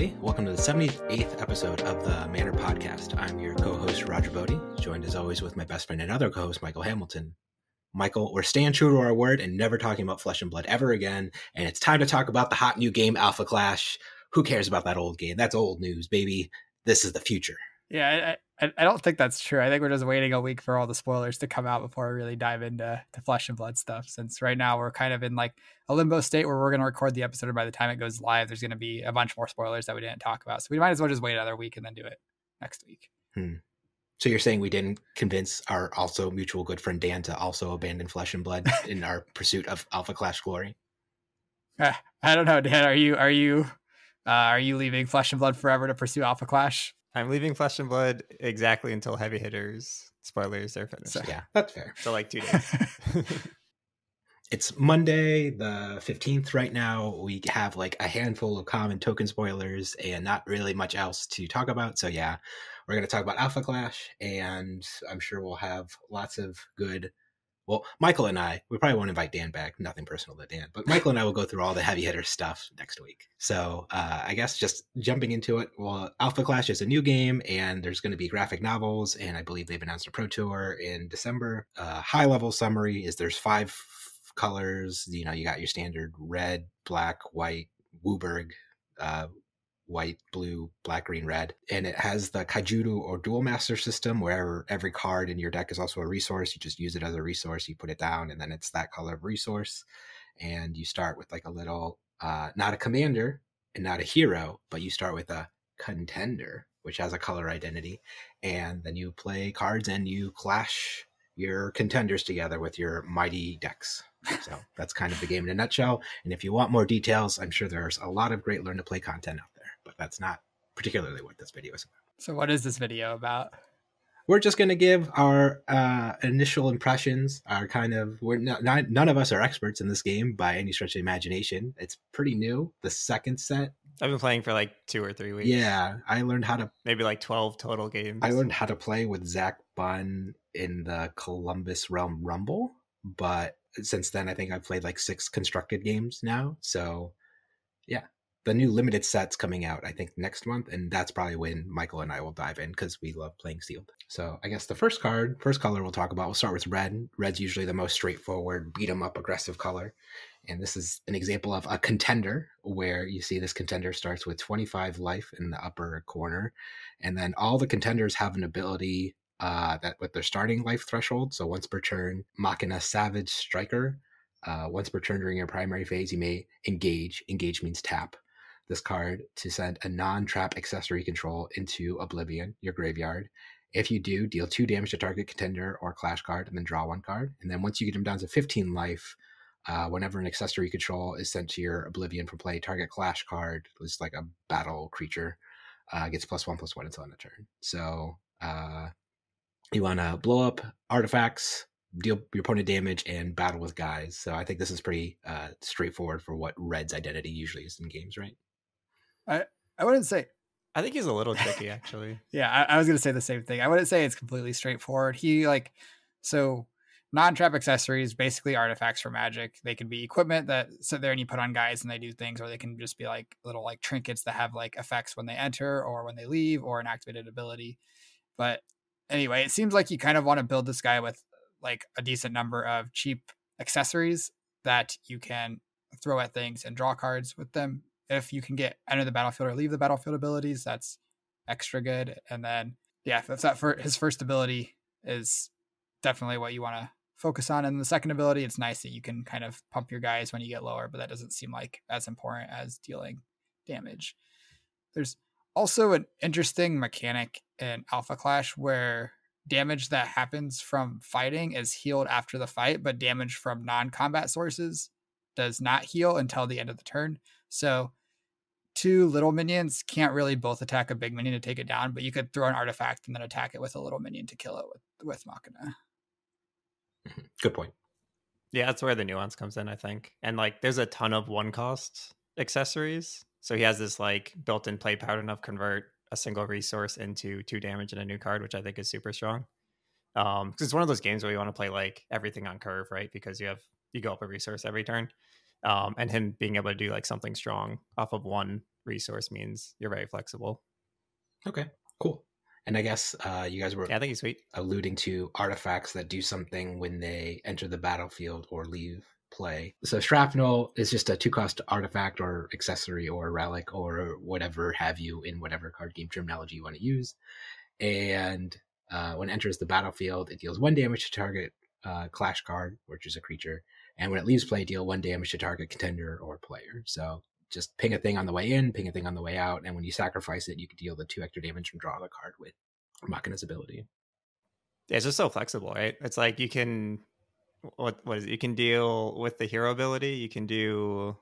everybody. Welcome to the 78th episode of the Manner Podcast. I'm your co host, Roger Bodee, joined as always with my best friend and other co host, Michael Hamilton. Michael, we're staying true to our word and never talking about flesh and blood ever again. And it's time to talk about the hot new game, Alpha Clash. Who cares about that old game? That's old news, baby. This is the future. Yeah, I, I don't think that's true. I think we're just waiting a week for all the spoilers to come out before we really dive into to flesh and blood stuff. Since right now we're kind of in like a limbo state where we're going to record the episode, and by the time it goes live, there's going to be a bunch more spoilers that we didn't talk about. So we might as well just wait another week and then do it next week. Hmm. So you're saying we didn't convince our also mutual good friend Dan to also abandon flesh and blood in our pursuit of Alpha Clash glory? Uh, I don't know, Dan. Are you are you uh, are you leaving flesh and blood forever to pursue Alpha Clash? I'm leaving Flesh and Blood exactly until Heavy Hitters spoilers are finished. So, yeah, that's fair. So like two days. it's Monday, the 15th right now. We have like a handful of common token spoilers and not really much else to talk about. So, yeah, we're going to talk about Alpha Clash, and I'm sure we'll have lots of good well, Michael and I, we probably won't invite Dan back. Nothing personal to Dan, but Michael and I will go through all the heavy hitter stuff next week. So uh, I guess just jumping into it. Well, Alpha Clash is a new game, and there's going to be graphic novels, and I believe they've announced a pro tour in December. Uh, high level summary is there's five colors. You know, you got your standard red, black, white, WUBRG, uh, white, blue, black, green, red. And it has the Kaijudo or Duel Master system where every card in your deck is also a resource. You just use it as a resource, you put it down, and then it's that color of resource. And you start with like a little, uh, not a commander and not a hero, but you start with a contender, which has a color identity. And then you play cards and you clash your contenders together with your mighty decks. So that's kind of the game in a nutshell. And if you want more details, I'm sure there's a lot of great learn to play content out there but that's not particularly what this video is about. So, what is this video about? We're just going to give our uh, initial impressions. Our kind of we're not, not, none of us are experts in this game by any stretch of imagination. It's pretty new. The second set. I've been playing for like two or three weeks. Yeah, I learned how to maybe like twelve total games. I learned how to play with Zach Bunn in the Columbus Realm Rumble, but since then I think I've played like six constructed games now. So yeah, the new limited sets coming out i think next month and that's probably when michael and i will dive in because we love playing sealed. So i guess the first card first color we'll talk about we'll start with red. Red's usually the most straightforward beat 'em up aggressive color. And this is an example of a contender where you see this contender starts with 25 life in the upper corner. And then all the contenders have an ability uh, that with their starting life threshold. So once per turn machina savage striker uh, once per turn during your primary phase you may engage. Engage means tap this card to send a non trap accessory control into Oblivion, your graveyard. If you do, deal two damage to target contender or clash card and then draw one card. And then once you get them down to 15 life, uh, whenever an accessory control is sent to your Oblivion from play, target clash card is like a battle creature, uh, gets plus one plus one until end of turn. So uh, you want to blow up artifacts, deal your opponent damage, and battle with guys. So I think this is pretty uh, straightforward for what Red's identity usually is in games, right? I I wouldn't say. I think he's a little tricky, actually. yeah, I, I was gonna say the same thing. I wouldn't say it's completely straightforward. He like so non-trap accessories basically artifacts for magic they can be equipment that sit there and you put on guys and they do things or they can just be like little like trinkets that have like effects when they enter or when they leave or an activated ability but anyway it seems like you kind of want to build this guy with like a decent number of cheap accessories that you can throw at things and draw cards with them if you can get enter the battlefield or leave the battlefield abilities, that's extra good. And then yeah, that's that for his first ability is definitely what you want to focus on. And the second ability, it's nice that you can kind of pump your guys when you get lower, but that doesn't seem like as important as dealing damage. There's also an interesting mechanic in Alpha Clash where damage that happens from fighting is healed after the fight, but damage from non combat sources does not heal until the end of the turn. So two little minions can't really both attack a big minion to take it down, but you could throw an artifact and then attack it with a little minion to kill it with with Machina. Mm-hmm. Good point. Yeah, that's where the nuance comes in, I think. And like there's a ton of one cost accessories. So he has this like built-in play pattern of convert a single resource into two damage and a new card, which I think is super strong. Um, because it's one of those games where you want to play like everything on curve, right? Because you have you go up a resource every turn. Um, and him being able to do like something strong off of one resource means you're very flexible. Okay, cool. And I guess uh, you guys were Yeah, I think he's sweet. alluding to artifacts that do something when they enter the battlefield or leave play. So shrapnel is just a two cost artifact or accessory or relic or whatever have you in whatever card game terminology you want to use. And uh, when it enters the battlefield, it deals one damage to target uh, clash card, which is a creature. And when it leaves play, deal one damage to target contender or player. So just ping a thing on the way in, ping a thing on the way out, and when you sacrifice it, you can deal the two extra damage and draw the card with Machina's ability. It's just so flexible, right? It's like you can what what is it? You can deal with the hero ability. You can do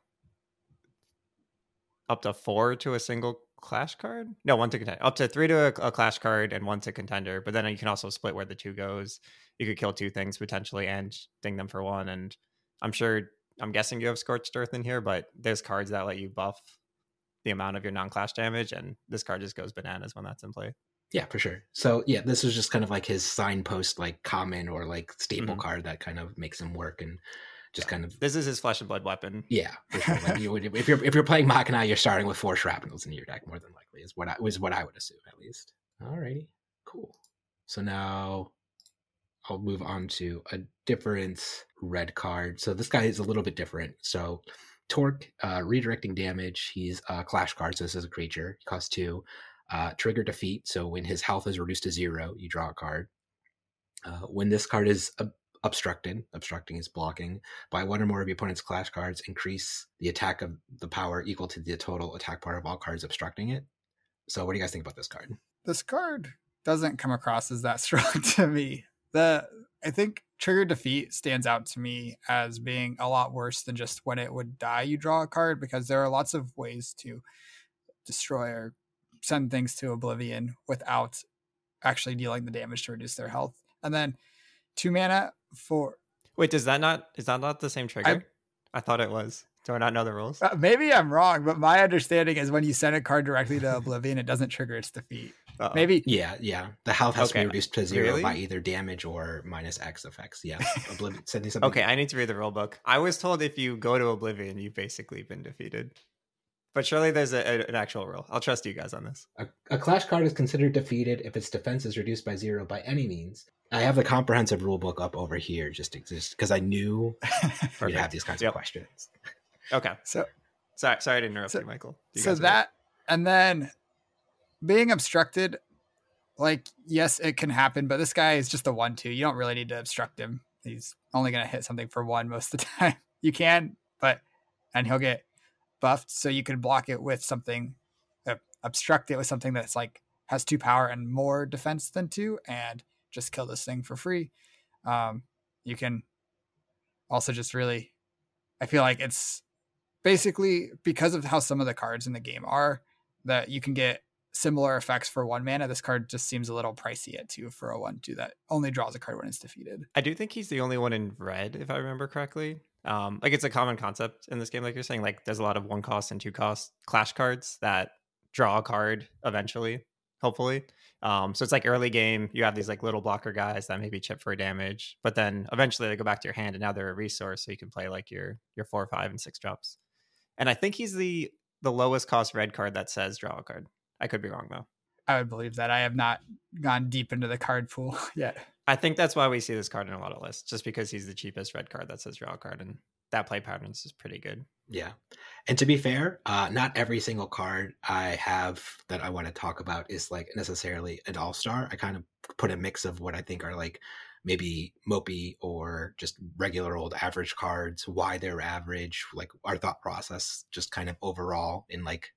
up to four to a single clash card. No, one to contender. Up to three to a, a clash card and one to contender. But then you can also split where the two goes. You could kill two things potentially and ding them for one. And I'm sure I'm guessing you have Scorched Earth in here, but there's cards that let you buff the amount of your non-clash damage, and this card just goes bananas when that's in play. Yeah, for sure. So yeah, this is just kind of like his signpost, like common or like staple Mhm. card that kind of makes him work and just kind of This is his flesh and blood weapon. yeah. For sure. Like you would, if you're if you're playing Machina, you're starting with four shrapnels in your deck more than likely is what I was what I would assume at least. Alrighty, cool. So now I'll move on to a different red card. So this guy is a little bit different. So Torque, uh, redirecting damage. He's a clash card, so this is a creature. He costs two. Uh, trigger defeat. So when his health is reduced to zero, you draw a card. Uh, when this card is ob- obstructed, obstructing is blocking, by one or more of your opponent's clash cards, increase the attack of the power equal to the total attack power of all cards obstructing it. So what do you guys think about this card? this card doesn't come across as that strong to me. The I think trigger defeat stands out to me as being a lot worse than just when it would die you draw a card because there are lots of ways to destroy or send things to oblivion without actually dealing the damage to reduce their health. And then two mana for Wait, does that not is that not the same trigger? I, thought it was. Do I not know the rules? uh, maybe I'm wrong, but my understanding is when you send a card directly to oblivion, it doesn't trigger its defeat. Uh-oh. Maybe Yeah, yeah. The health has to be reduced to zero Really? by either damage or minus X effects. Yeah. Oblivion sending something. Okay, I need to read the rule book. I was told if you go to Oblivion, you've basically been defeated. But surely there's a, a- an actual rule. I'll trust you guys on this. A, a clash card is considered defeated if its defense is reduced by zero by any means. I have the comprehensive rule book up over here just exist because I knew you'd have these kinds Yep. of questions. Okay. so Sorry, sorry to interrupt So- you, Michael. You so guys are- that and then being obstructed like yes it can happen but this guy is just a one two you don't really need to obstruct him. He's only going to hit something for one most of the time. You can but and he'll get buffed so you can block it with something uh, obstruct it with something that's like has two power and more defense than two and just kill this thing for free. Um you can also just really i feel like it's basically because of how some of the cards in the game are that you can get similar effects for one mana this card just seems a little pricey at two for a one two that only draws a card when it's defeated I do think he's the only one in red, if I remember correctly. Um, like it's a common concept in this game, like you're saying. Like there's a lot of one cost and two cost clash cards that draw a card eventually, hopefully. Um, so it's like early game, you have these like little blocker guys that maybe chip for damage, but then eventually they go back to your hand and now they're a resource, so you can play like your your four, five, and six drops. And I think he's the the lowest cost red card that says draw a card. I could be wrong though. i would believe that i have not gone deep into the card pool yet I think that's why we see this card in a lot of lists, just because he's the cheapest red card that says draw a card, and that play patterns is pretty good. Yeah. And to be fair, uh, not every single card I have that I want to talk about is like necessarily an all star. I kind of put a mix of what I think are like maybe mopey or just regular old average cards, why they're average, like our thought process, just kind of overall in like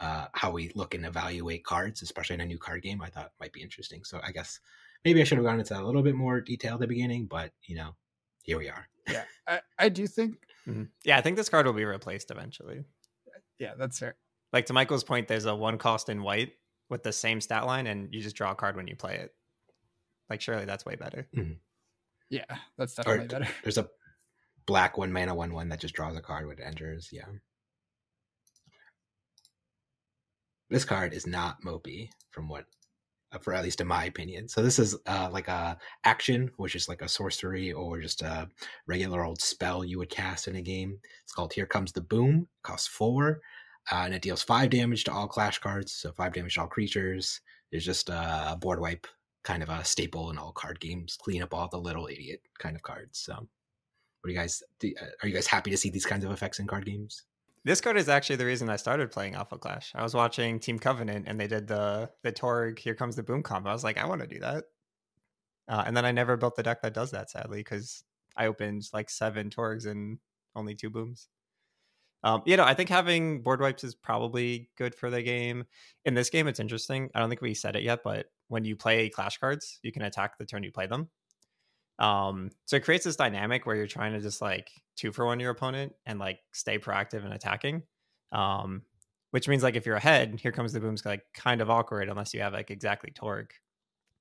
uh, how we look and evaluate cards, especially in a new card game. I thought might be interesting. So I guess maybe I should have gone into a little bit more detail at the beginning, but you know, here we are. yeah i, I do think Mhm. Yeah, I think this card will be replaced eventually. yeah that's fair Like to Michael's point, there's a one cost in white with the same stat line, and you just draw a card when you play it. Like, surely that's way better. yeah that's Or definitely better there's a black one mana one one that just draws a card when it enters. Yeah. This card is not Mopey from what uh, for at least in my opinion. So this is uh, like a action, which is like a sorcery or just a regular old spell you would cast in a game. It's called Here Comes the Boom. It costs four, uh, and it deals five damage to all clash cards. So five damage to all creatures. It's just a board wipe, kind of a staple in all card games. Clean up all the little idiot kind of cards. So, what do you guys? Uh, are you guys happy to see these kinds of effects in card games? This card is actually the reason I started playing Alpha Clash. I was watching Team Covenant and they did the the Torg Here Comes the Boom combo. I was like, I want to do that. Uh, and then I never built the deck that does that, sadly, because I opened like seven Torgs and only two booms. Um, you know, I think having board wipes is probably good for the game. In this game, it's interesting. I don't think we said it yet, but when you play clash cards, you can attack the turn you play them. Um, so it creates this dynamic where you're trying to just like two for one your opponent and like stay proactive and attacking. Um, which means like if you're ahead, here comes the boom's like kind of awkward unless you have like exactly torque.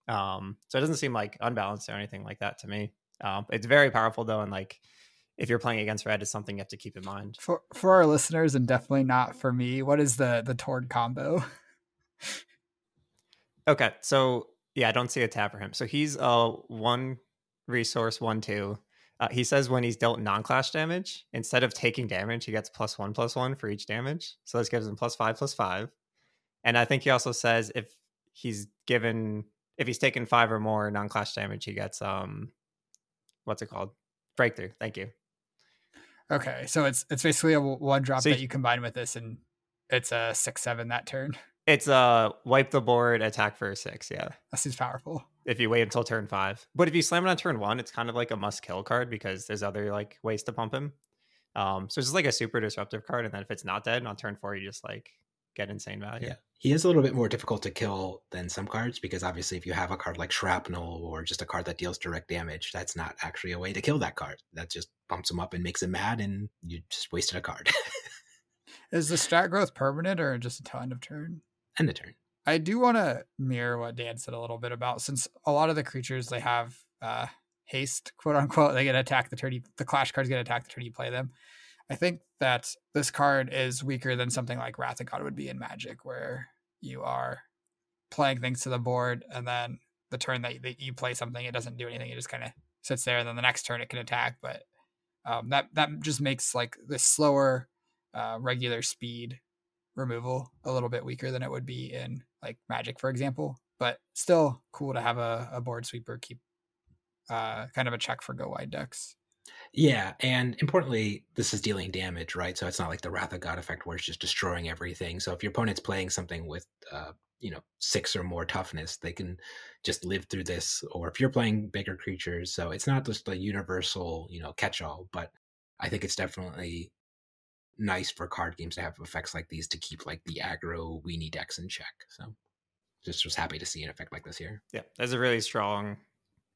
Um, so it doesn't seem like unbalanced or anything like that to me. Um, it's very powerful though, and like if you're playing against red, it's something you have to keep in mind. For for our listeners and definitely not for me, what is the the Torg combo? okay, so yeah, I don't see a tap for him. So he's uh one resource one two. Uh, he says when he's dealt non-clash damage, instead of taking damage, he gets plus one plus one for each damage. So this gives him plus five plus five. And I think he also says if he's given if he's taken five or more non-clash damage, he gets um what's it called? Breakthrough. Thank you. Okay, so it's it's basically a one drop so that you combine with this, and it's a six seven that turn. It's a wipe the board, attack for a six. Yeah, that seems powerful. If you wait until turn five, but if you slam it on turn one, it's kind of like a must kill card because there's other like ways to pump him. Um, so it's just like a super disruptive card, and then if it's not dead on turn four, you just like get insane value. Yeah, he is a little bit more difficult to kill than some cards because obviously, if you have a card like Shrapnel or just a card that deals direct damage, that's not actually a way to kill that card. That just bumps him up and makes him mad, and you just wasted a card. is the stat growth permanent or just a ton of turn? end the turn. I do want to mirror what Dan said a little bit about since a lot of the creatures they have uh, haste, quote unquote, they get attacked the turn you, the clash cards get attacked the turn you play them. I think that this card is weaker than something like Wrath of God would be in Magic, where you are playing things to the board and then the turn that you, that you play something, it doesn't do anything. It just kind of sits there, and then the next turn it can attack. But um, that that just makes like the slower, uh, regular speed removal a little bit weaker than it would be in like Magic, for example. But still cool to have a, a board sweeper keep uh, kind of a check for go wide decks. Yeah, and importantly, this is dealing damage, right? So it's not like the Wrath of God effect where it's just destroying everything. So if your opponent's playing something with, uh, you know, six or more toughness, they can just live through this. Or if you're playing bigger creatures, so it's not just a universal, you know, catch-all. But I think it's definitely nice for card games to have effects like these to keep like the aggro weenie decks in check. So just was happy to see an effect like this here. Yeah, there's a really strong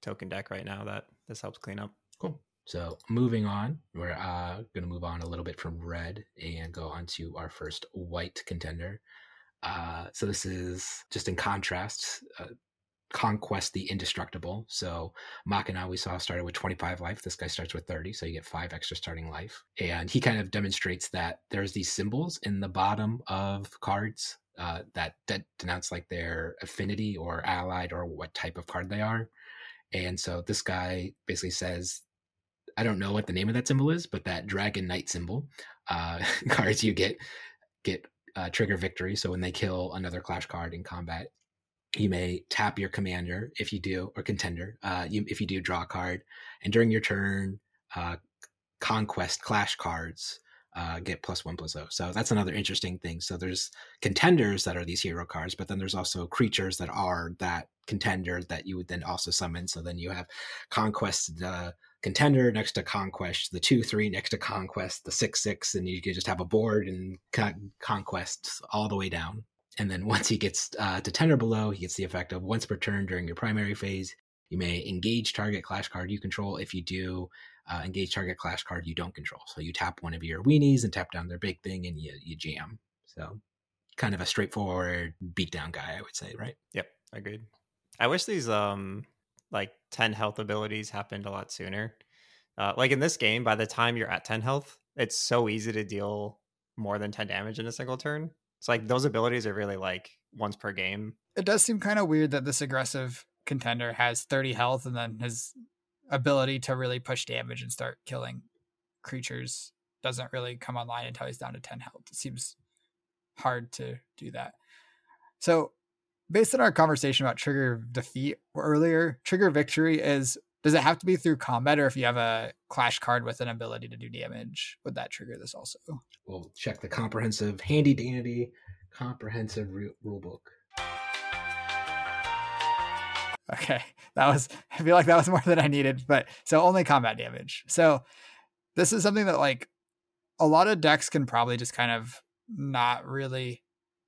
token deck right now that this helps clean up. Cool. So moving on, we're uh, going to move on a little bit from red and go on to our first white contender. Uh, so this is just in contrast. Uh, Conquest the Indestructible. So Machina, we saw, started with 25 life. This guy starts with 30, so you get five extra starting life. And he kind of demonstrates that there's these symbols in the bottom of cards uh, that, that denounce like their affinity or allied or what type of card they are. And so this guy basically says, I don't know what the name of that symbol is, but that Dragon Knight symbol uh, cards you get get uh, trigger victory. So when they kill another clash card in combat, you may tap your commander if you do or contender uh, you, if you do draw a card and during your turn uh, conquest clash cards uh, get plus one plus zero. So that's another interesting thing. So there's contenders that are these hero cards, but then there's also creatures that are that contender that you would then also summon. So then you have conquest the contender next to conquest, the two three next to conquest, the six six, and you could just have a board and con- conquest all the way down. And then once he gets uh, to 10 or below, he gets the effect of once per turn during your primary phase, you may engage target clash card you control. If you do, uh, engage target clash card you don't control. So you tap one of your weenies and tap down their big thing and you, you jam. So kind of a straightforward beatdown guy, I would say, right? Yep, agreed. I wish these um like 10 health abilities happened a lot sooner. Uh, like in this game, by the time you're at 10 health, it's so easy to deal more than 10 damage in a single turn. It's like those abilities are really like once per game. It does seem kind of weird that this aggressive contender has 30 health and then his ability to really push damage and start killing creatures doesn't really come online until he's down to 10 health. It seems hard to do that. So, based on our conversation about trigger defeat earlier, trigger victory is does it have to be through combat or if you have a clash card with an ability to do damage, would that trigger this also? We'll check the comprehensive handy dandy comprehensive re- rulebook. Okay, that was I feel like that was more than I needed, but so only combat damage. So this is something that like a lot of decks can probably just kind of not really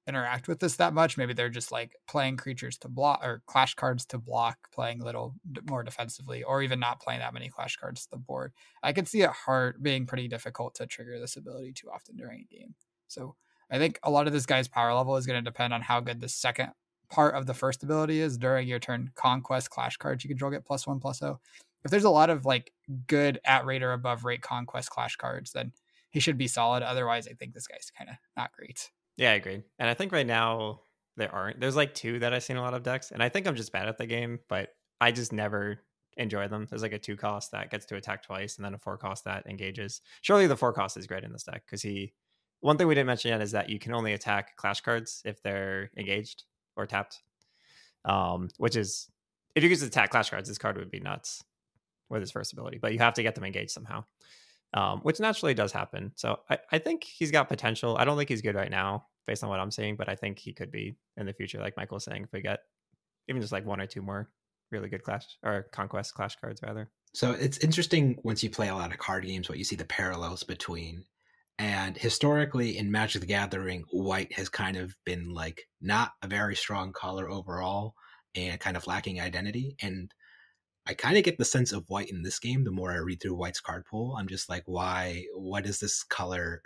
interact with this that much. Maybe they're just like playing creatures to block or clash cards to block, playing little more defensively, or even not playing that many clash cards to the board. I could see it hard being pretty difficult to trigger this ability too often during a game. So I think a lot of this guy's power level is going to depend on how good the second part of the first ability is during your turn. Conquest clash cards you control get plus one plus oh. If there's a lot of like good at rate or above rate conquest clash cards, then he should be solid. Otherwise, I think this guy's kind of not great. Yeah, I agree. And I think right now there aren't. There's like two that I've seen a lot of decks, and I think I'm just bad at the game, but I just never enjoy them. There's like a two cost that gets to attack twice, and then a four cost that engages. Surely the four cost is great in this deck because he. One thing we didn't mention yet is that you can only attack clash cards if they're engaged or tapped, um, which is if you could attack clash cards, this card would be nuts with his first ability, but you have to get them engaged somehow um, which naturally does happen. So I, I think he's got potential. I don't think he's good right now based on what I'm seeing, but I think he could be in the future, like Michael's saying, if we get even just like one or two more really good clash or conquest clash cards rather. So it's interesting once you play a lot of card games what you see the parallels between. And historically in Magic the Gathering, white has kind of been like not a very strong color overall and kind of lacking identity. And I kind of get the sense of white in this game. The more I read through white's card pool, I'm just like, why? What is this color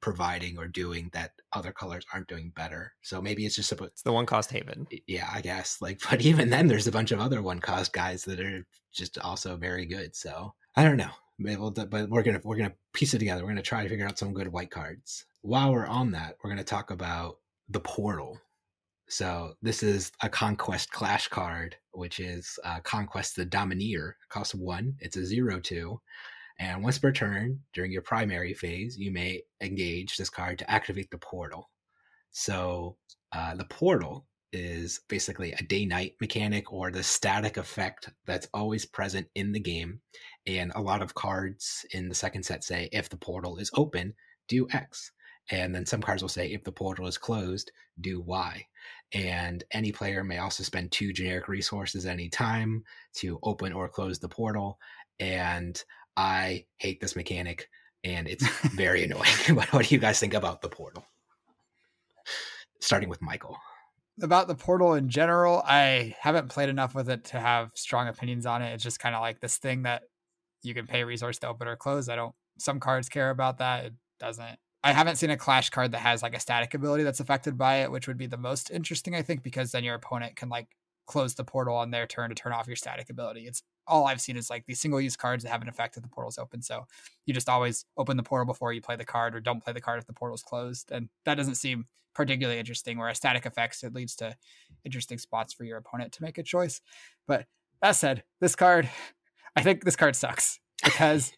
providing or doing that other colors aren't doing better? So maybe it's just about it's the one cost haven. Yeah, I guess. Like, but even then, there's a bunch of other one cost guys that are just also very good. So I don't know. But we're gonna we're gonna piece it together. We're gonna try to figure out some good white cards. While we're on that, we're gonna talk about the portal so this is a conquest clash card, which is uh, conquest the domineer. Cost one. It's a zero two, and once per turn during your primary phase, you may engage this card to activate the portal. So uh, the portal is basically a day night mechanic or the static effect that's always present in the game. And a lot of cards in the second set say if the portal is open, do X. And then some cards will say if the portal is closed, do Y. And any player may also spend two generic resources any time to open or close the portal. And I hate this mechanic and it's very annoying. what, what do you guys think about the portal? Starting with Michael. About the portal in general, I haven't played enough with it to have strong opinions on it. It's just kind of like this thing that you can pay resource to open or close. I don't, some cards care about that. It doesn't I haven't seen a clash card that has like a static ability that's affected by it, which would be the most interesting, I think, because then your opponent can like close the portal on their turn to turn off your static ability. It's all I've seen is like these single use cards that have an effect if the portal's open. So you just always open the portal before you play the card or don't play the card if the portal's closed. And that doesn't seem particularly interesting. Whereas static effects, it leads to interesting spots for your opponent to make a choice. But that said, this card, I think this card sucks because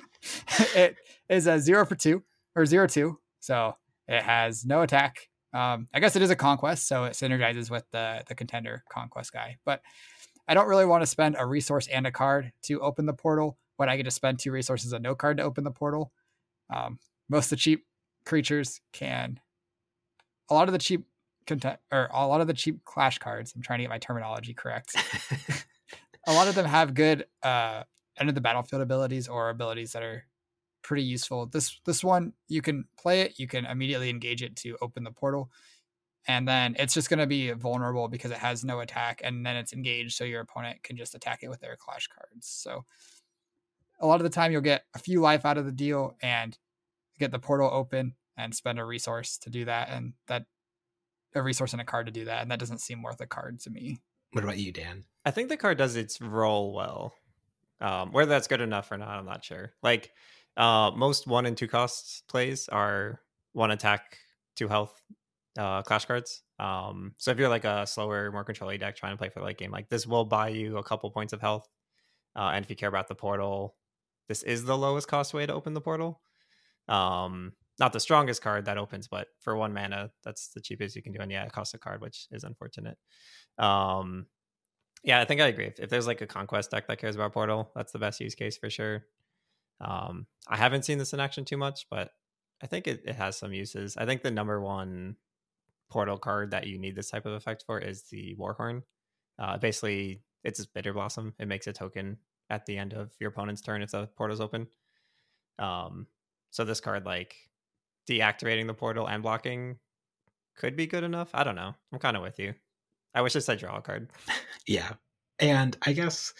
it is a zero for two or zero two. So it has no attack. Um, I guess it is a conquest, so it synergizes with the the contender conquest guy. But I don't really want to spend a resource and a card to open the portal when I get to spend two resources and no card to open the portal. Um, most of the cheap creatures can. A lot of the cheap content or a lot of the cheap clash cards. I'm trying to get my terminology correct. a lot of them have good uh, end of the battlefield abilities or abilities that are pretty useful. This this one you can play it, you can immediately engage it to open the portal, and then it's just going to be vulnerable because it has no attack, and then it's engaged, so your opponent can just attack it with their clash cards. So a lot of the time you'll get a few life out of the deal and get the portal open and spend a resource to do that, and that a resource and a card to do that, and that doesn't seem worth a card to me. What about you, Dan? I think the card does its role well. Um, whether that's good enough or not, I'm not sure. Like uh, most one and two costs plays are one attack, two health, uh, clash cards. Um, so if you're like a slower, more control deck trying to play for late game, like this will buy you a couple points of health. Uh, and if you care about the portal, this is the lowest cost way to open the portal. Um, not the strongest card that opens, but for one mana, that's the cheapest you can do. And yeah, it costs a card, which is unfortunate. Um, yeah, I think I agree. If, if, there's like a conquest deck that cares about portal, that's the best use case for sure. Um, I haven't seen this in action too much, but I think it, it has some uses. I think the number one portal card that you need this type of effect for is the Warhorn. Uh, basically, it's Bitter Blossom. It makes a token at the end of your opponent's turn if the portal's open. Um, so this card, like deactivating the portal and blocking, could be good enough. I don't know. I'm kind of with you. I wish it said draw a card. yeah, and I guess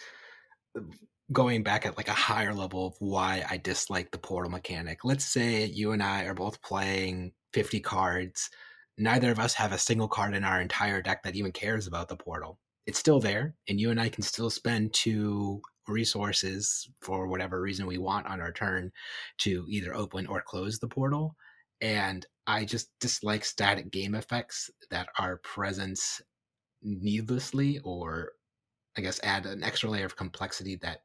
going back at like a higher level of why I dislike the portal mechanic. Let's say you and I are both playing 50 cards. Neither of us have a single card in our entire deck that even cares about the portal. It's still there, and you and I can still spend two resources for whatever reason we want on our turn to either open or close the portal. And I just dislike static game effects that are present needlessly or I guess add an extra layer of complexity that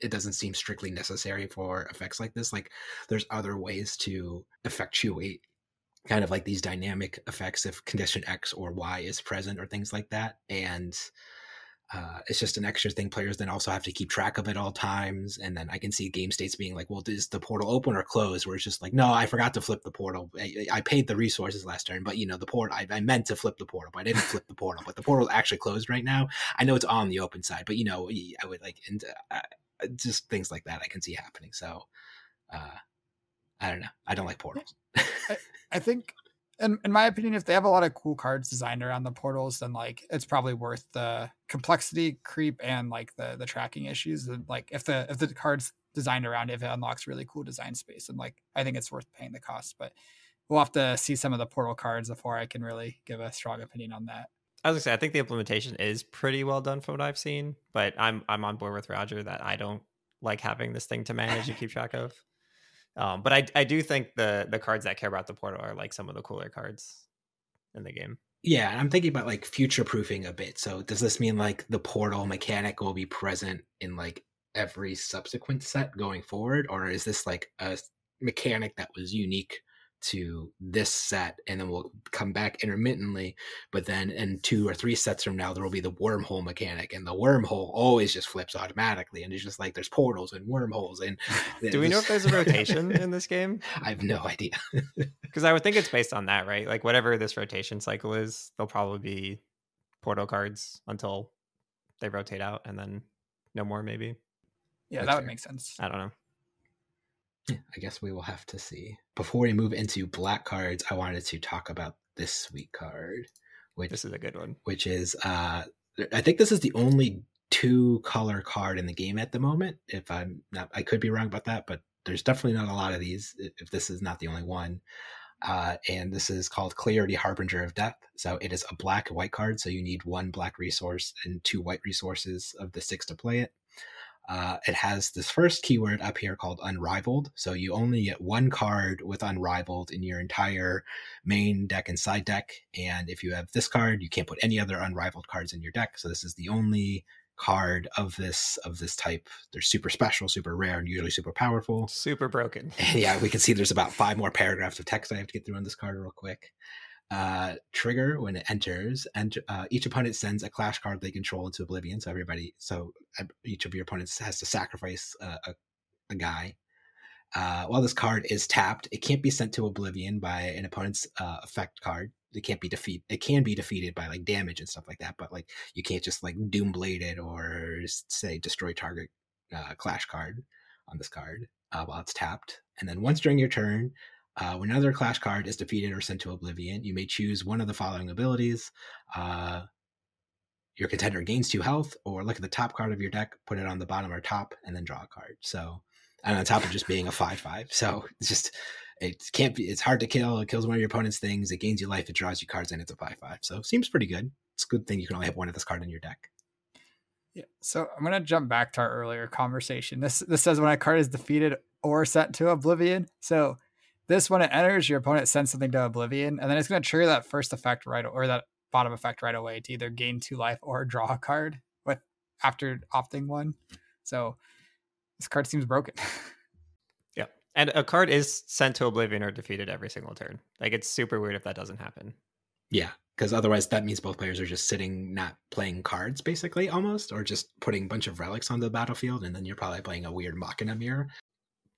it doesn't seem strictly necessary for effects like this. Like there's other ways to effectuate kind of like these dynamic effects if condition X or Y is present or things like that. And uh, it's just an extra thing players then also have to keep track of at all times. And then I can see game states being like, well, is the portal open or closed? Where it's just like, no, I forgot to flip the portal. I, I paid the resources last turn, but you know, the port, I, I, meant to flip the portal, but I didn't flip the portal, but the portal is actually closed right now. I know it's on the open side, but you know, I would like, and uh, just things like that I can see happening. So, uh, I don't know. I don't like portals. I, I think in, in my opinion, if they have a lot of cool cards designed around the portals, then like it's probably worth the complexity creep and like the the tracking issues. And like if the if the cards designed around it, if it unlocks really cool design space, and like I think it's worth paying the cost. But we'll have to see some of the portal cards before I can really give a strong opinion on that. I say I think the implementation is pretty well done from what I've seen, but I'm I'm on board with Roger that I don't like having this thing to manage and keep track of. Um, but I I do think the the cards that care about the portal are like some of the cooler cards in the game. Yeah, I'm thinking about like future proofing a bit. So does this mean like the portal mechanic will be present in like every subsequent set going forward, or is this like a mechanic that was unique to this set and then we'll come back intermittently but then in two or three sets from now there will be the wormhole mechanic and the wormhole always just flips automatically and it's just like there's portals and wormholes and do we know if there's a rotation in this game? I have no idea. Because i would think it's based on that right? Like whatever this rotation cycle is there'll probably be portal cards until they rotate out and then no more maybe? Yeah That's that would fair. make sense. I don't know I guess we will have to see. Before we move into black cards, I wanted to talk about this sweet card, which this is a good one. Which is, uh, I think this is the only two color card in the game at the moment. If I'm not, I could be wrong about that, but there's definitely not a lot of these. If this is not the only one, uh, and this is called Clarity Harbinger of Death. So it is a black white card. So you need one black resource and two white resources of the six to play it. Uh, it has this first keyword up here called unrivaled. So you only get one card with unrivaled in your entire main deck and side deck. And if you have this card, you can't put any other unrivaled cards in your deck. So this is the only card of this of this type. They're super special, super rare, and usually super powerful. Super broken. yeah, we can see there's about five more paragraphs of text I have to get through on this card real quick uh, trigger when it enters, and uh, each opponent sends a clash card they control into oblivion. So everybody, so uh, each of your opponents has to sacrifice a, a, guy. Uh, while this card is tapped, it can't be sent to oblivion by an opponent's uh, effect card. It can't be defeat. It can be defeated by like damage and stuff like that, but like you can't just like doom blade it or say destroy target clash card on this card while it's tapped. And then once during your turn, uh, when another clash card is defeated or sent to oblivion, you may choose one of the following abilities. Uh, your contender gains two health, or look at the top card of your deck, put it on the bottom or top, and then draw a card. So, and on top of just being a five-five, so it's just it can't be. It's hard to kill. It kills one of your opponent's things. It gains you life. It draws you cards, and it's a five-five. So, seems pretty good. It's a good thing you can only have one of this card in your deck. Yeah. So I'm gonna jump back to our earlier conversation. This this says when a card is defeated or sent to oblivion. So this when it enters, your opponent sends something to Oblivion, and then it's going to trigger that first effect right or that bottom effect right away to either gain two life or draw a card with after opting one. So this card seems broken. yeah, and a card is sent to Oblivion or defeated every single turn. Like it's super weird if that doesn't happen. Yeah, because otherwise that means both players are just sitting, not playing cards, basically, almost, or just putting a bunch of relics on the battlefield, and then you're probably playing a weird Machina mirror.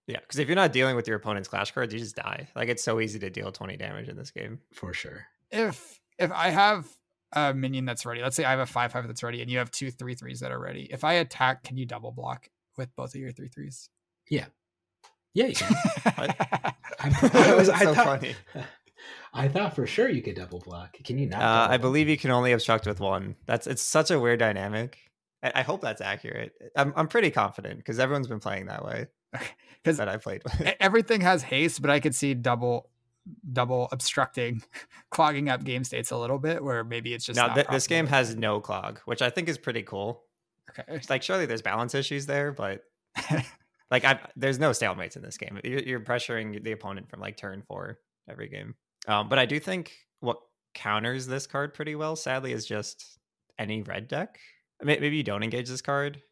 Yeah, because if you're not dealing with your opponent's clash cards, you just die. Like it's so easy to deal 20 damage in this game. For sure. If if I have a minion that's ready, let's say I have a five five that's ready, and you have two three threes that are ready. If I attack, can you double block with both of your three threes? Yeah. Yeah, you can. I, I, was, I so thought, funny. I thought for sure you could double block. Can you not? Uh, I believe you can only obstruct with one. That's it's such a weird dynamic. I, I hope that's accurate. I'm I'm pretty confident because everyone's been playing that way because that I played with. everything has haste, but I could see double double obstructing, clogging up game states a little bit, where maybe it's just now th- this game has no clog, which I think is pretty cool. okay. It's like surely there's balance issues there, but like I there's no stalemates in this game. You're, you're pressuring the opponent from like turn four every game. Um, but I do think what counters this card pretty well, sadly, is just any red deck. I mean, maybe you don't engage this card,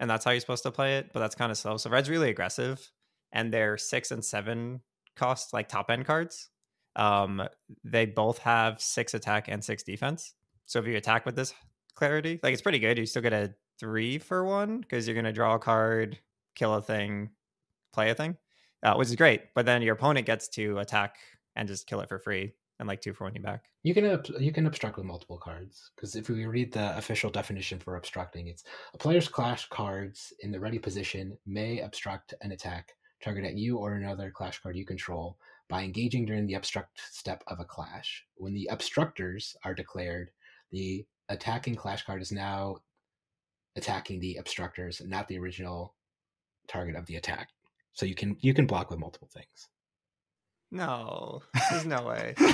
and that's how you're supposed to play it. But that's kind of slow. So red's really aggressive, and they're six and seven cost like top end cards. Um, they both have six attack and six defense. So if you attack with this clarity, like it's pretty good. You still get a three for one because you're gonna draw a card, kill a thing, play a thing, uh, which is great. But then your opponent gets to attack and just kill it for free and like two for one you back. You can you can obstruct with multiple cards because if we read the official definition for obstructing, it's a player's clash cards in the ready position may obstruct an attack target at you or another clash card you control by engaging during the obstruct step of a clash. When the obstructors are declared, the attacking clash card is now attacking the obstructors, not the original target of the attack. So you can you can block with multiple things. No, there's no way.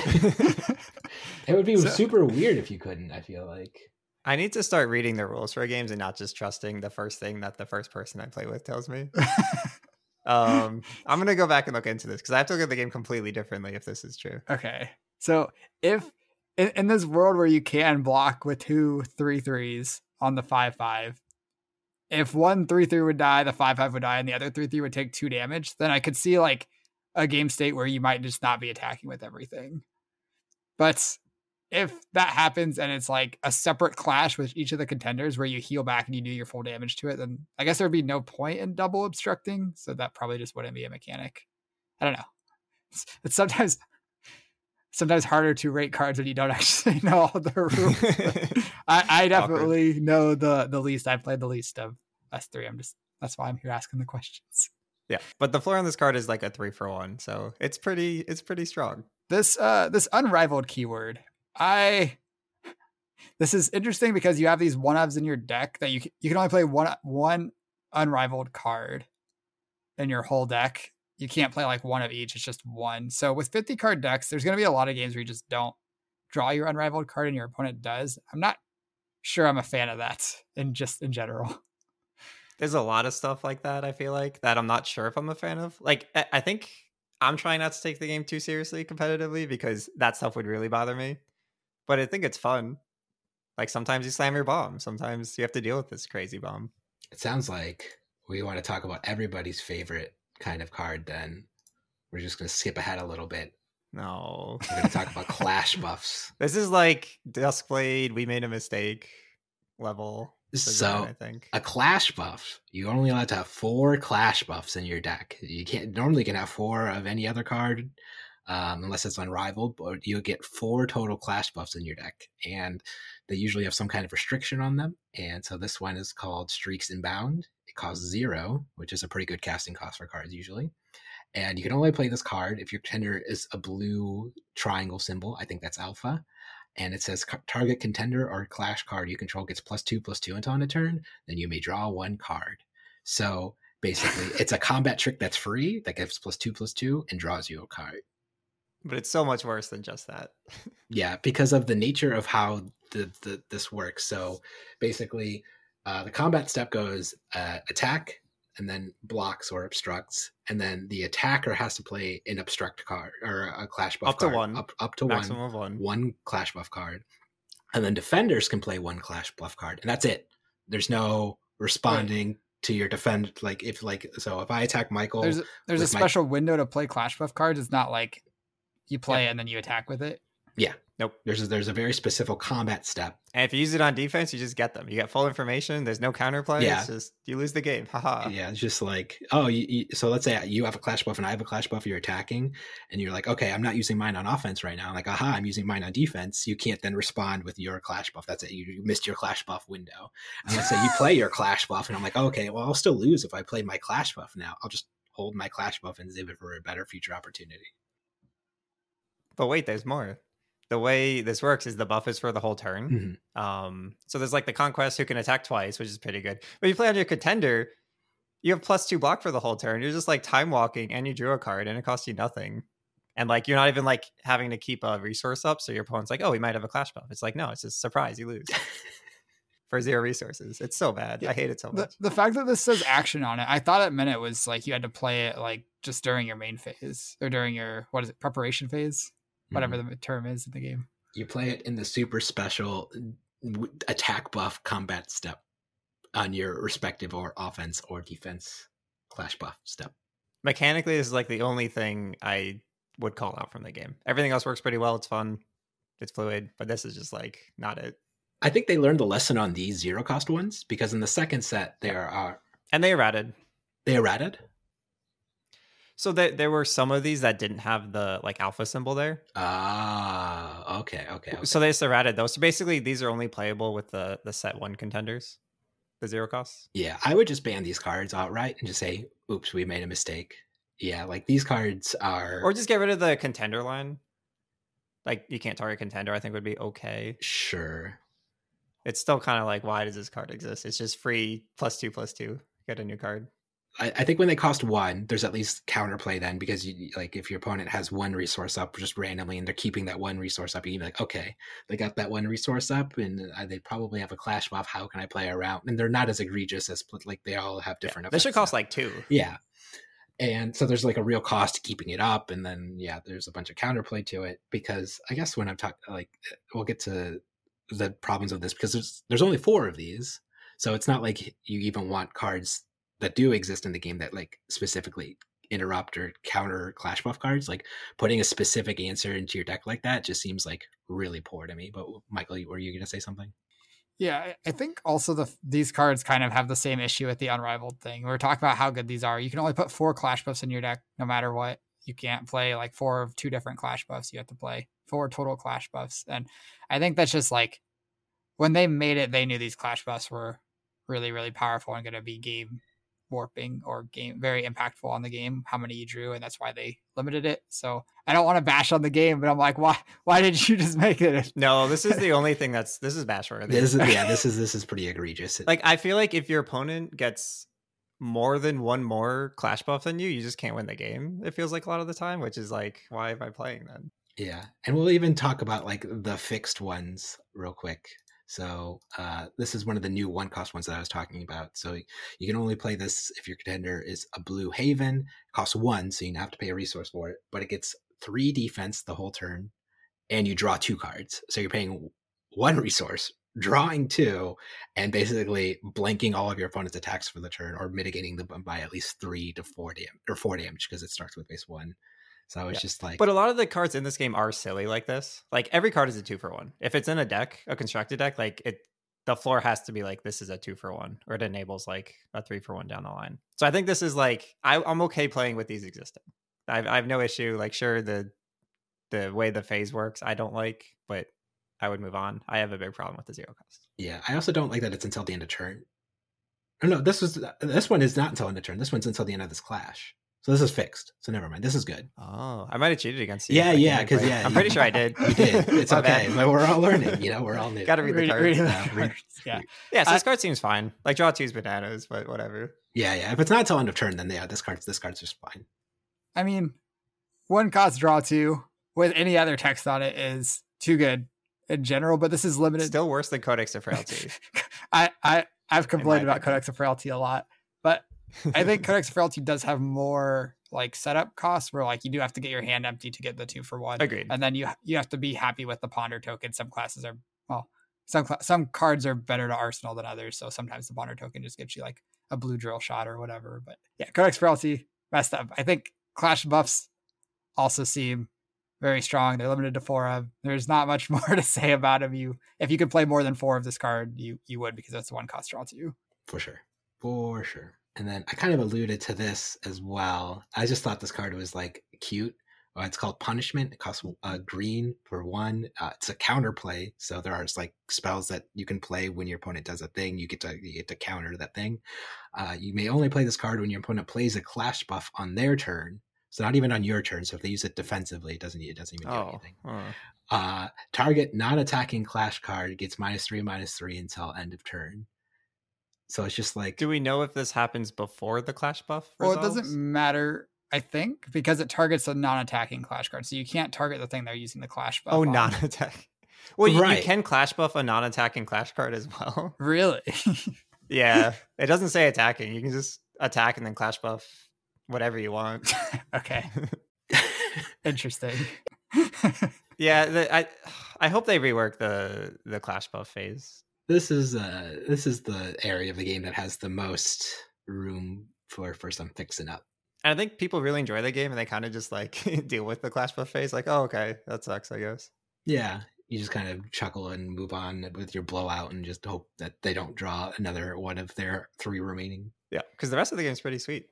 It would be So- super weird if you couldn't. I feel like. I need to start reading the rules for games and not just trusting the first thing that the first person I play with tells me. Um, I'm gonna go back and look into this because I have to look at the game completely differently if this is true. Okay. So if in, in this world where you can block with two three threes on the five five, if one three three would die, the five five would die, and the other three three would take two damage, then I could see like a game state where you might just not be attacking with everything. But if that happens and it's like a separate clash with each of the contenders where you heal back and you do your full damage to it, then I guess there'd be no point in double obstructing. So that probably just wouldn't be a mechanic. I don't know. It's, it's sometimes sometimes harder to rate cards when you don't actually know all the rules. I, I definitely know the the least. I played the least of us three. I'm just that's why I'm here asking the questions. Yeah, but the floor on this card is like a three for one, so it's pretty it's pretty strong. This uh this unrivaled keyword. I this is interesting because you have these one ofs in your deck that you you can only play one one unrivaled card in your whole deck. You can't play like one of each. It's just one. So with 50 card decks, there's going to be a lot of games where you just don't draw your unrivaled card and your opponent does. I'm not sure I'm a fan of that in just in general. There's a lot of stuff like that. I feel like that I'm not sure if I'm a fan of. Like I, I think I'm trying not to take the game too seriously competitively because that stuff would really bother me. But I think it's fun. Like sometimes you slam your bomb. Sometimes you have to deal with this crazy bomb. It sounds like we want to talk about everybody's favorite kind of card. Then we're just going to skip ahead a little bit. No. We're going to talk about clash buffs. This is like Duskblade, we made a mistake level. So I think. a clash buff, you're only allowed to have four clash buffs in your deck. You can't normally can have four of any other card, um, unless it's unrivaled. But you'll get four total clash buffs in your deck, and they usually have some kind of restriction on them. And so this one is called Streaks Inbound. It costs zero, which is a pretty good casting cost for cards usually. And you can only play this card if your contender is a blue triangle symbol. I think that's alpha. And it says target contender or clash card you control gets plus two plus two until on a turn. Then you may draw one card. So basically, it's a combat trick that's free that gives plus two plus two and draws you a card. But it's so much worse than just that. Yeah, because of the nature of how the, the this works. So basically, uh, the combat step goes uh, attack, and then blocks or obstructs, and then the attacker has to play an obstruct card or a clash buff Up to card, one. up up to Maximum one, of one. one clash buff card, and then defenders can play one clash buff card, and that's it. There's no responding to your defend like if like so if I attack Michael, There's there's a with my- special window to play Clash Buff cards. It's not like you play it and then you attack with it. There's a, there's a very specific combat step. And if you use it on defense, you just get them. You get full information. There's no counterplay. Yeah. It's just you lose the game. Haha. yeah, it's just like oh, you, you, so let's say you have a clash buff and I have a clash buff. You're attacking, and you're like, okay, I'm not using mine on offense right now. I'm like, aha, I'm using mine on defense. You can't then respond with your clash buff. That's it. You, you missed your clash buff window. And let's say you play your clash buff, and I'm like, okay, well, I'll still lose if I play my clash buff now. I'll just hold my clash buff and save it for a better future opportunity. But wait, there's more. The way this works is the buff is for the whole turn. Mhm. Um, so there's like the conquest who can attack twice, which is pretty good. But you play on your contender, you have plus two block for the whole turn. You're just like time walking and you drew a card and it costs you nothing. And like you're not even like having to keep a resource up. So your opponent's like, oh, we might have a clash buff. It's like, no, it's just surprise, you lose for zero resources. It's so bad. Yeah. I hate it so The, much. the fact that this says action on it, I thought it meant it was like you had to play it like just during your main phase or during your what is it preparation phase, whatever Mhm. the term is in the game. you play it in the super special attack buff combat step on your respective or offense or defense clash buff step. Mechanically, this is like the only thing I would call out from the game. Everything else works pretty well. It's fun. It's fluid, but this is just like not it. I think they learned the lesson on these zero cost ones because in the second set there are And they errated. they errated. So there, there were some of these that didn't have the like alpha symbol there. Ah, okay, okay, okay. So they just errated those. So basically, these are only playable with the the set one contenders, the zero costs. yeah, I would just ban these cards outright and just say, "Oops, we made a mistake." Yeah, like these cards are Or just get rid of the contender line. Like you can't target contender. I think would be okay. sure. It's still kind of like why does this card exist? It's just free plus two plus two. Get a new card. I, I think when they cost one, there's at least counterplay then because you like if your opponent has one resource up just randomly and they're keeping that one resource up, you can be like, okay, they got that one resource up and uh, they probably have a clash buff. How can I play around? And they're not as egregious as like they all have different. This should cost now. like two. yeah. And so there's like a real cost to keeping it up, and then yeah, there's a bunch of counterplay to it because I guess when I'm talking like we'll get to the problems of this because there's there's only four of these, so it's not like you even want cards that do exist in the game that like specifically interrupt or counter clash buff cards. Like putting a specific answer into your deck like that just seems like really poor to me. But Michael, were you gonna say something? Yeah, I- think also the these cards kind of have the same issue with the unrivaled thing. We are talking about how good these are. You can only put four clash buffs in your deck, no matter what. You can't play like four of two different clash buffs. You have to play four total clash buffs, and I think that's just like when they made it, they knew these clash buffs were really, really powerful and going to be game warping or game very impactful on the game. How many you drew, and that's why they limited it. So I don't want to bash on the game, but I'm like, why? Why did you just make it? No, this is the only thing that's this is bash worthy. This is yeah, this is this is pretty egregious. like I feel like if your opponent gets more than one more clash buff than you, you just can't win the game. It feels like a lot of the time, which is like, why am I playing then? Yeah, and we'll even talk about like the fixed ones real quick. So uh, this is one of the new one cost ones that I was talking about. So you can only play this if your contender is a blue haven. It costs one, so you have to pay a resource for it, but it gets three defense the whole turn, and you draw two cards. So you're paying one resource, drawing two, and basically blanking all of your opponent's attacks for the turn, or mitigating them by at least three to four damage or four damage because it starts with base one. So it's Yeah. just like But a lot of the cards in this game are silly like this. Like every card is a two for one. If it's in a deck, a constructed deck, like it the floor has to be like this is a two for one, or it enables like a three for one down the line. So I think this is like I, I'm okay playing with these existing. I've I have no issue. Like sure the the way the phase works, I don't like, but I would move on. I have a big problem with the zero cost. Yeah, I also don't like that it's until the end of turn. Oh, no, this was this one is not until end of turn. This one's until the end of this clash. So this is fixed. So never mind. This is good. Oh, I might have cheated against you. Yeah, yeah, because play. yeah, I'm pretty sure I did. You did. It's My okay, but we're all learning. You know, we're all new. Got to read the cards. reading Yeah, read- yeah. Yeah, so I- this card seems fine. Like draw two's bananas, but whatever. Yeah, yeah. If it's not until end of turn, then yeah, this card's this card's just fine. I mean, one cost draw two with any other text on it is too good in general, but this is limited. Still worse than Codex of Frailty. I, I I've complained about opinion. Codex of Frailty a lot, but I think Codex Frailty does have more like setup costs where like you do have to get your hand empty to get the two for one. Agreed. And then you you have to be happy with the ponder token. Some classes are well, some some cards are better to arsenal than others. So sometimes the ponder token just gives you like a blue drill shot or whatever. But yeah, Codex Frailty messed up. I think Clash buffs also seem very strong. They're limited to four of. There's not much more to say about them. You if you could play more than four of this card, you you would because that's the one cost draw to you. For sure. For sure. And then I kind of alluded to this as well. I just thought this card was like cute. Uh, it's called Punishment. It costs uh, green for one. Uh, it's a counterplay, so there are like spells that you can play when your opponent does a thing. You get to you get to counter that thing. Uh, you may only play this card when your opponent plays a clash buff on their turn. So not even on your turn. So if they use it defensively, it doesn't it doesn't even do Oh, anything. huh. Uh, target non-attacking clash card gets minus three minus three until end of turn. So it's just like do we know if this happens before the clash buff? Well, it doesn't matter. I think because it targets a non-attacking clash card, so you can't target the thing they're using the clash buff. Oh, on. non-attack. Well, you, you can clash buff a non-attacking clash card as well. really. yeah, it doesn't say attacking. You can just attack and then clash buff whatever you want. okay, interesting. Yeah, the, I I hope they rework the the clash buff phase. This is uh this is the area of the game that has the most room for for some fixing up. And I think people really enjoy the game and they kind of just like deal with the clash buff phase. Like, oh, okay, that sucks, I guess. Yeah, you just kind of chuckle and move on with your blowout and just hope that they don't draw another one of their three remaining. Yeah, because the rest of the game's pretty sweet.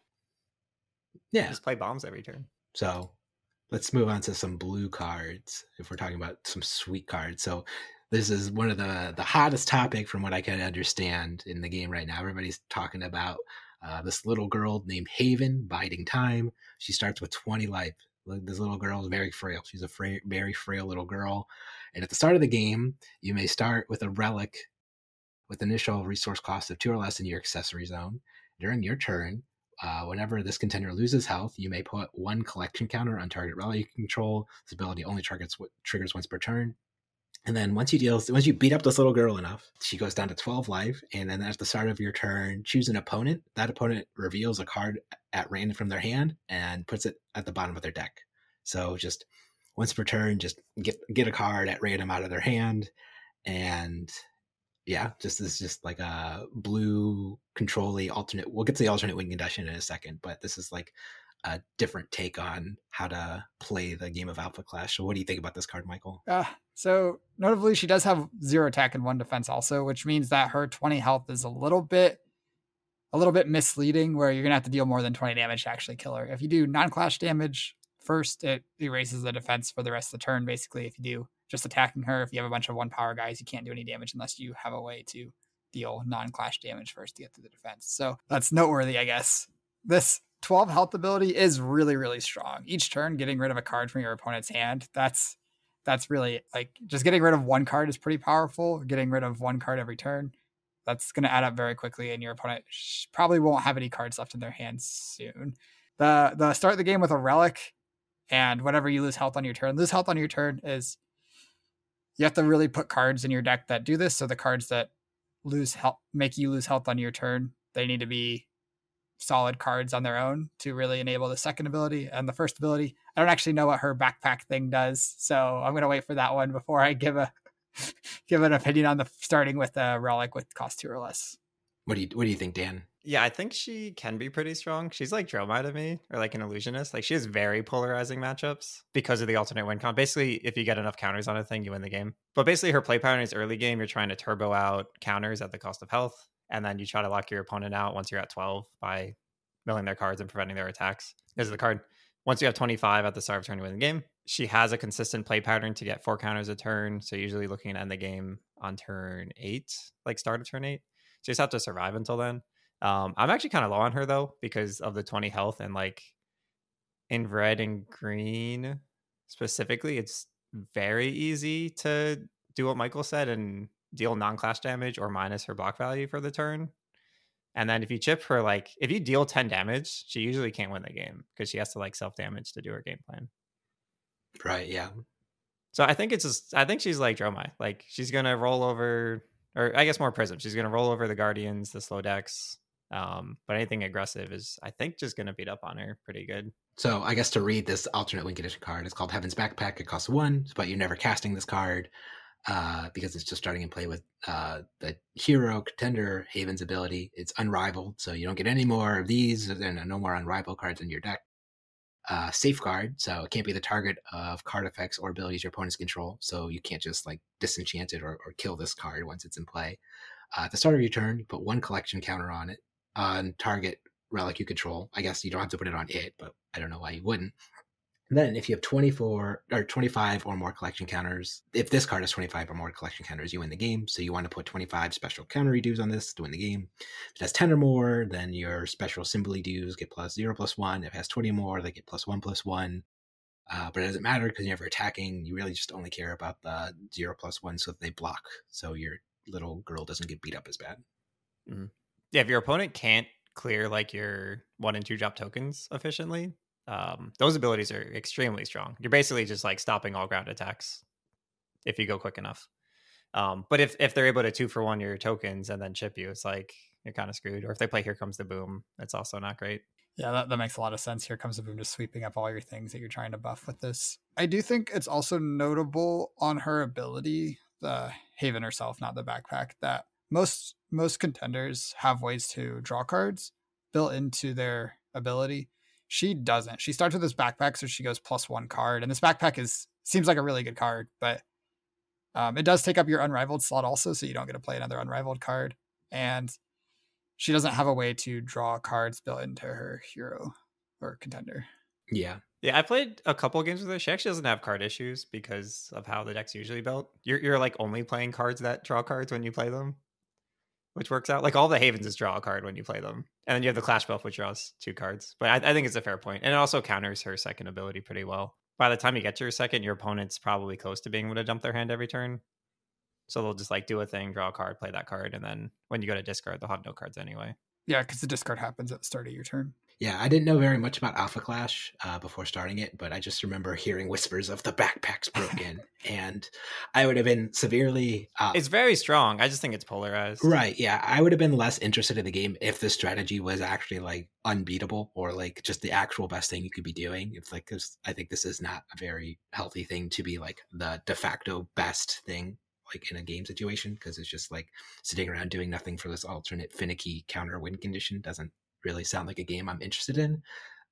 Yeah, Just play bombs every turn. so let's move on to some blue cards if we're talking about some sweet cards. So this is one of the the hottest topic from what I can understand in the game right now. Everybody's talking about uh, this little girl named Haven biding time. She starts with 20 life. This little girl is very frail. She's a very frail little girl. And at the start of the game, you may start with a relic with initial resource cost of two or less in your accessory zone. During your turn, uh, whenever this contender loses health, you may put one collection counter on target relic control. This ability only targets what triggers once per turn. And then once you deal, once you beat up this little girl enough, she goes down to 12 life. And then at the start of your turn, choose an opponent. That opponent reveals a card at random from their hand and puts it at the bottom of their deck. So just once per turn, just get get a card at random out of their hand. And yeah, just this is just like a blue control alternate. We'll get to the alternate win condition in a second, but this is like a different take on how to play the game of Alpha Clash. So what do you think about this card, Michael? Uh, so notably, she does have zero attack and one defense also, which means that her 20 health is a little bit a little bit misleading where you're gonna have to deal more than 20 damage to actually kill her. If you do non-clash damage first, it erases the defense for the rest of the turn. Basically, if you do just attacking her, if you have a bunch of one power guys, you can't do any damage unless you have a way to deal non-clash damage first to get through the defense. So that's noteworthy, I guess. This 12 health ability is really, really strong. Each turn, getting rid of a card from your opponent's hand, that's that's really like just getting rid of one card is pretty powerful. Getting rid of one card every turn, that's going to add up very quickly, and your opponent probably won't have any cards left in their hands soon. The the start of the game with a relic, and whenever you lose health on your turn, lose health on your turn is you have to really put cards in your deck that do this. So the cards that lose health make you lose health on your turn, they need to be solid cards on their own to really enable the second ability and the first ability. I don't actually know what her backpack thing does, so I'm gonna wait for that one before I give a give an opinion on the starting with a relic with cost two or less. What do you what do you think, Dan? Yeah, I think she can be pretty strong. She's like Dromai to me, or like an illusionist. Like she has very polarizing matchups because of the alternate win con. Basically, if you get enough counters on a thing, you win the game. But basically, her play pattern is early game. You're trying to turbo out counters at the cost of health, and then you try to lock your opponent out once you're at 12 by milling their cards and preventing their attacks. This is the card. Once you have 25 at the start of turn, you win the game. She has a consistent play pattern to get four counters a turn. So usually looking to end the game on turn eight, like start of turn eight. So you just have to survive until then. Um, I'm actually kind of low on her though because of the 20 health and like in red and green specifically, it's very easy to do what Michael said and deal non-clash damage or minus her block value for the turn. And then if you chip her, like if you deal 10 damage, she usually can't win the game because she has to like self damage to do her game plan. Right, yeah. So I think it's just I think she's like Dromai. Like she's gonna roll over or I guess more prism. She's gonna roll over the guardians, the slow decks, Um, but anything aggressive is, I think, just going to beat up on her pretty good. So I guess to read this alternate win condition card, it's called Haven's Backpack. It costs one, but you're never casting this card uh, because it's just starting in play with uh, the hero contender Haven's ability. It's unrivaled, so you don't get any more of these. and no more unrivaled cards in your deck. Uh, safeguard, so it can't be the target of card effects or abilities your opponents control. So you can't just like disenchant it or, or kill this card once it's in play. Uh, at the start of your turn, you put one collection counter on it on target relic you control. I guess you don't have to put it on it, but I don't know why you wouldn't. And then if you have 24 or 25 or more collection counters, if this card has 25 or more collection counters, you win the game. So you want to put 25 special counter redos on this to win the game. If it has 10 or more, then your special symbol dues get plus zero plus one. If it has 20 or more, they get plus one plus one. Uh, but it doesn't matter because you're never attacking. You really just only care about the zero plus one so that they block. So your little girl doesn't get beat up as bad. Mm-hmm. Yeah, if your opponent can't clear like your one and two drop tokens efficiently, um, those abilities are extremely strong. You're basically just like stopping all ground attacks if you go quick enough. Um, but if if they're able to two for one your tokens and then chip you, it's like you're kind of screwed. Or if they play Here Comes the Boom, it's also not great. Yeah, that, that makes a lot of sense. Here comes the boom, just sweeping up all your things that you're trying to buff with this. I do think it's also notable on her ability, the Haven herself, not the backpack, that most most contenders have ways to draw cards built into their ability. She doesn't. She starts with this backpack, so she goes plus one card, and this backpack is seems like a really good card, but um, it does take up your unrivaled slot also, so you don't get to play another unrivaled card. And she doesn't have a way to draw cards built into her hero or contender. Yeah. Yeah, I played a couple games with her. She actually doesn't have card issues because of how the deck's usually built. You're you're like only playing cards that draw cards when you play them which works out. Like all the Havens is draw a card when you play them, and then you have the Clash Buff, which draws two cards. But I, I, think it's a fair point, and it also counters her second ability pretty well. By the time you get to your second, your opponent's probably close to being able to dump their hand every turn, so they'll just like do a thing, draw a card, play that card, and then when you go to discard, they'll have no cards anyway. Yeah, because the discard happens at the start of your turn. Yeah, I didn't know very much about Alpha Clash uh, before starting it, but I just remember hearing whispers of the backpacks broken, and I would have been severely. Uh, it's very strong. I just think it's polarized. Right. Yeah, I would have been less interested in the game if the strategy was actually like unbeatable or like just the actual best thing you could be doing. It's like, cause I think this is not a very healthy thing to be like the de facto best thing like in a game situation because it's just like sitting around doing nothing for this alternate finicky counter win condition doesn't really sound like a game I'm interested in.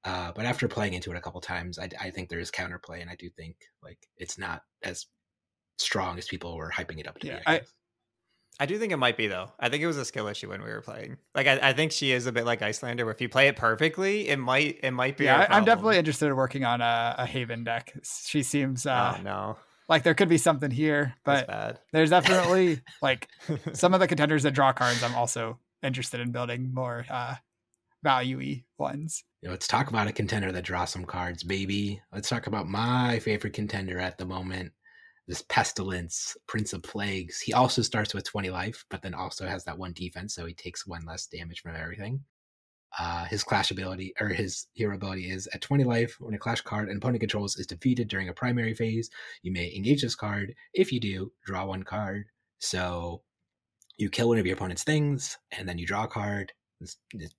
Uh, but after playing into it a couple times, I, I think there is counterplay, and I do think like it's not as strong as people were hyping it up to yeah, be. I, I, I, do think it might be though. I think it was a skill issue when we were playing. Like I, I think she is a bit like Iyslander, where if you play it perfectly, it might it might be. Yeah, I'm definitely interested in working on a, a Haven deck. She seems. Uh, oh, no. Like there could be something here, but there's definitely like some of the contenders that draw cards. I'm also interested in building more uh, valuey ones. let's talk about a contender that draws some cards, baby. Let's talk about my favorite contender at the moment. This Pestilence, Prince of Plagues. He also starts with 20 life, but then also has that one defense, so he takes one less damage from everything. Uh, his clash ability or his hero ability is at 20 life. When a clash card an opponent controls is defeated during a primary phase, you may engage this card. If you do, draw one card. So you kill one of your opponent's things, and then you draw a card. It's, it's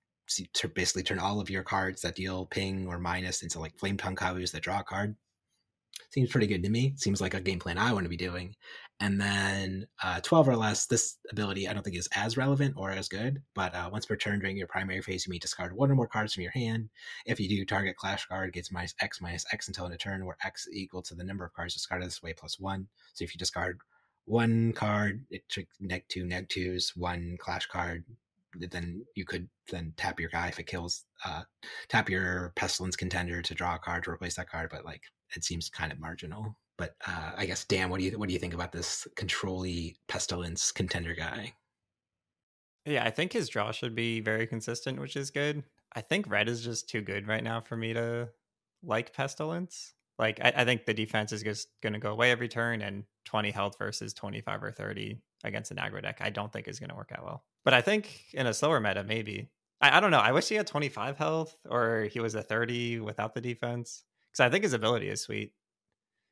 to basically turn all of your cards that deal ping or minus into like Flametongue Kavus that draw a card. Seems pretty good to me. Seems like a game plan I want to be doing. And then uh, 12 or less, this ability I don't think is as relevant or as good, but uh, once per turn during your primary phase, you may discard one or more cards from your hand. If you do, target clash card gets minus X minus X until in a turn where X is equal to the number of cards discarded this way plus one. So if you discard one card, it took neg two, neg twos, one clash card, then you could then tap your guy if it kills uh tap your pestilence contender to draw a card to replace that card but like it seems kind of marginal. But uh i guess dan what do you what do you think about this controlly pestilence contender guy? Yeah i think his draw should be very consistent which is good. I think red is just too good right now for me to like pestilence. Like i, I think the defense is just going to go away every turn and 20 health versus 25 or 30 against an aggro deck i don't think is going to work out well but I think in a slower meta, maybe. I, I don't know. I wish he had 25 health or he was a 30 without the defense. Because I think his ability is sweet.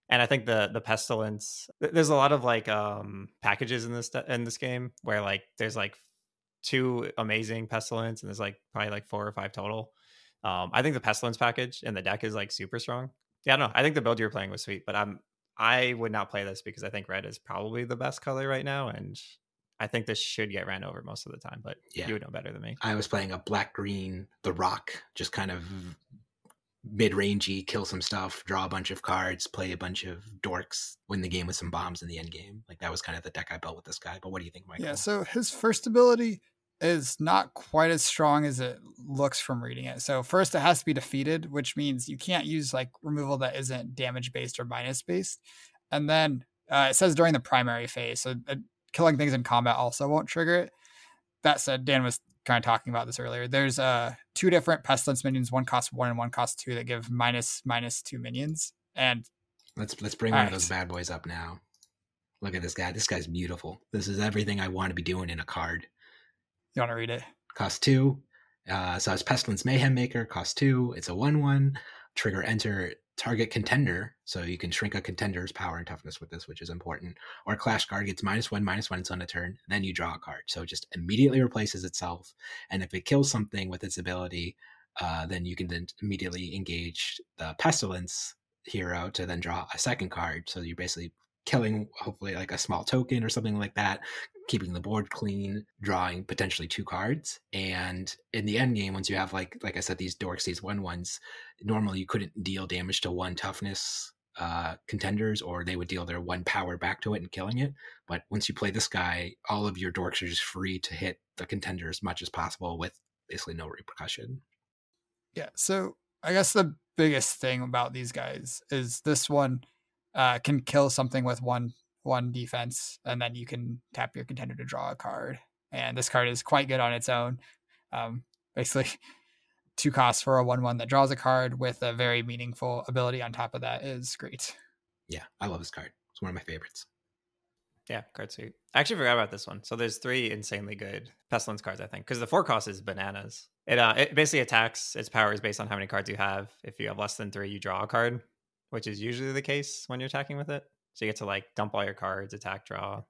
And I think the the pestilence. There's a lot of like um packages in this in this game where like there's like two amazing pestilence, and there's like probably like four or five total. Um, I think the pestilence package in the deck is like super strong. Yeah, I don't know. I think the build you're playing was sweet, but I'm I would not play this because I think red is probably the best color right now, and I think this should get ran over most of the time. But Yeah. you would know better than me. I was playing a black green, the rock, just kind of mid rangey, kill some stuff, draw a bunch of cards, play a bunch of dorks, win the game with some bombs in the end game. Like that was kind of the deck I built with this guy. But what do you think, Michael? Yeah, so his first ability is not quite as strong as it looks from reading it. So first it has to be defeated, which means you can't use like removal that isn't damage based or minus based. And then uh, it says during the primary phase, so uh, killing things in combat also won't trigger it. That said, Dan was kind of talking about this earlier. There's uh two different pestilence minions, one costs one and one costs two that give minus minus two minions. And let's let's bring one of those bad boys up now. Look at this guy. This guy's beautiful. This is everything I want to be doing in a card. you want to read it? cost two. Uh, so it's Pestilence Mayhem Maker, cost two. It's a 1 1. Trigger enter target contender. So you can shrink a contender's power and toughness with this, which is important. Or Clash card gets minus one, minus one, it's on a turn. Then you draw a card. So it just immediately replaces itself. And if it kills something with its ability, uh, then you can then immediately engage the Pestilence hero to then draw a second card. So you're basically killing, hopefully, like a small token or something like that keeping the board clean, drawing potentially two cards. And in the end game, once you have like like I said, these dorks, these one ones, normally you couldn't deal damage to one toughness uh contenders or they would deal their one power back to it and killing it. But once you play this guy, all of your dorks are just free to hit the contender as much as possible with basically no repercussion. Yeah. So I guess the biggest thing about these guys is this one uh, can kill something with one one defense, and then you can tap your contender to draw a card. And this card is quite good on its own. Um, basically, two costs for a one one that draws a card with a very meaningful ability on top of that is great. Yeah, I love this card. It's one of my favorites. Yeah, card suit. I actually forgot about this one. So there's three insanely good pestilence cards, I think, because the four cost is bananas. It uh, it basically attacks. Its power is based on how many cards you have. If you have less than three, you draw a card, which is usually the case when you're attacking with it. So you get to like dump all your cards, attack, draw,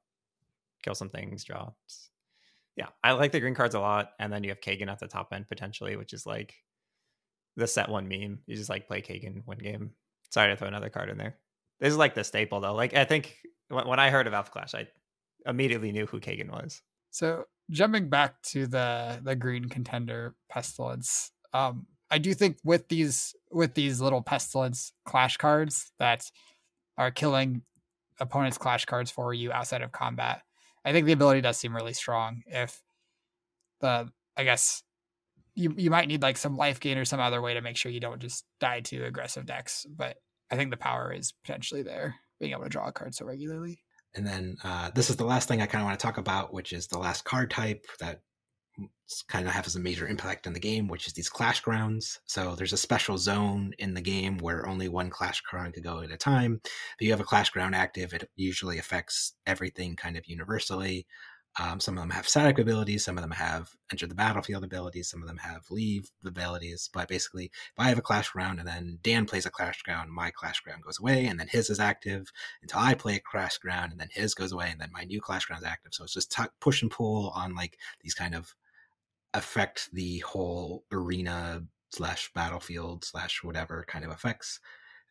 kill some things, draw. Yeah, I like the green cards a lot. And then you have Kagan at the top end potentially, which is like the set one meme. You just like play Kagan one game. Sorry to throw another card in there. This is like the staple though. Like I think when, when I heard of Alpha Clash, I immediately knew who Kagan was. So jumping back to the the green contender pestilence, um, I do think with these with these little pestilence clash cards that are killing opponents' clash cards for you outside of combat, I think the ability does seem really strong. If the I guess you you might need like some life gain or some other way to make sure you don't just die to aggressive decks, but I think the power is potentially there, being able to draw a card so regularly. And then uh, this is the last thing I kind of want to talk about, which is the last card type that kind of has a major impact on the game, which is these clash grounds. So there's a special zone in the game where only one clash ground could go at a time. If you have a clash ground active, it usually affects everything kind of universally. Um, some of them have static abilities, some of them have enter the battlefield abilities, some of them have leave abilities. But basically, if I have a clash ground and then Dan plays a clash ground, my clash ground goes away, and then his is active until I play a clash ground, and then his goes away, and then my new clash ground is active. So it's just t- push and pull on like these kind of affect the whole arena slash battlefield slash whatever kind of effects.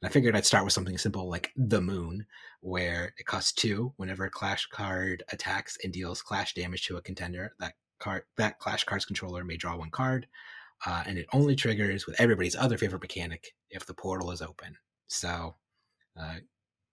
And I figured I'd start with something simple like the moon, where it costs two whenever a clash card attacks and deals clash damage to a contender. That card, that clash card's controller may draw one card, uh, and it only triggers with everybody's other favorite mechanic if the portal is open. So, uh,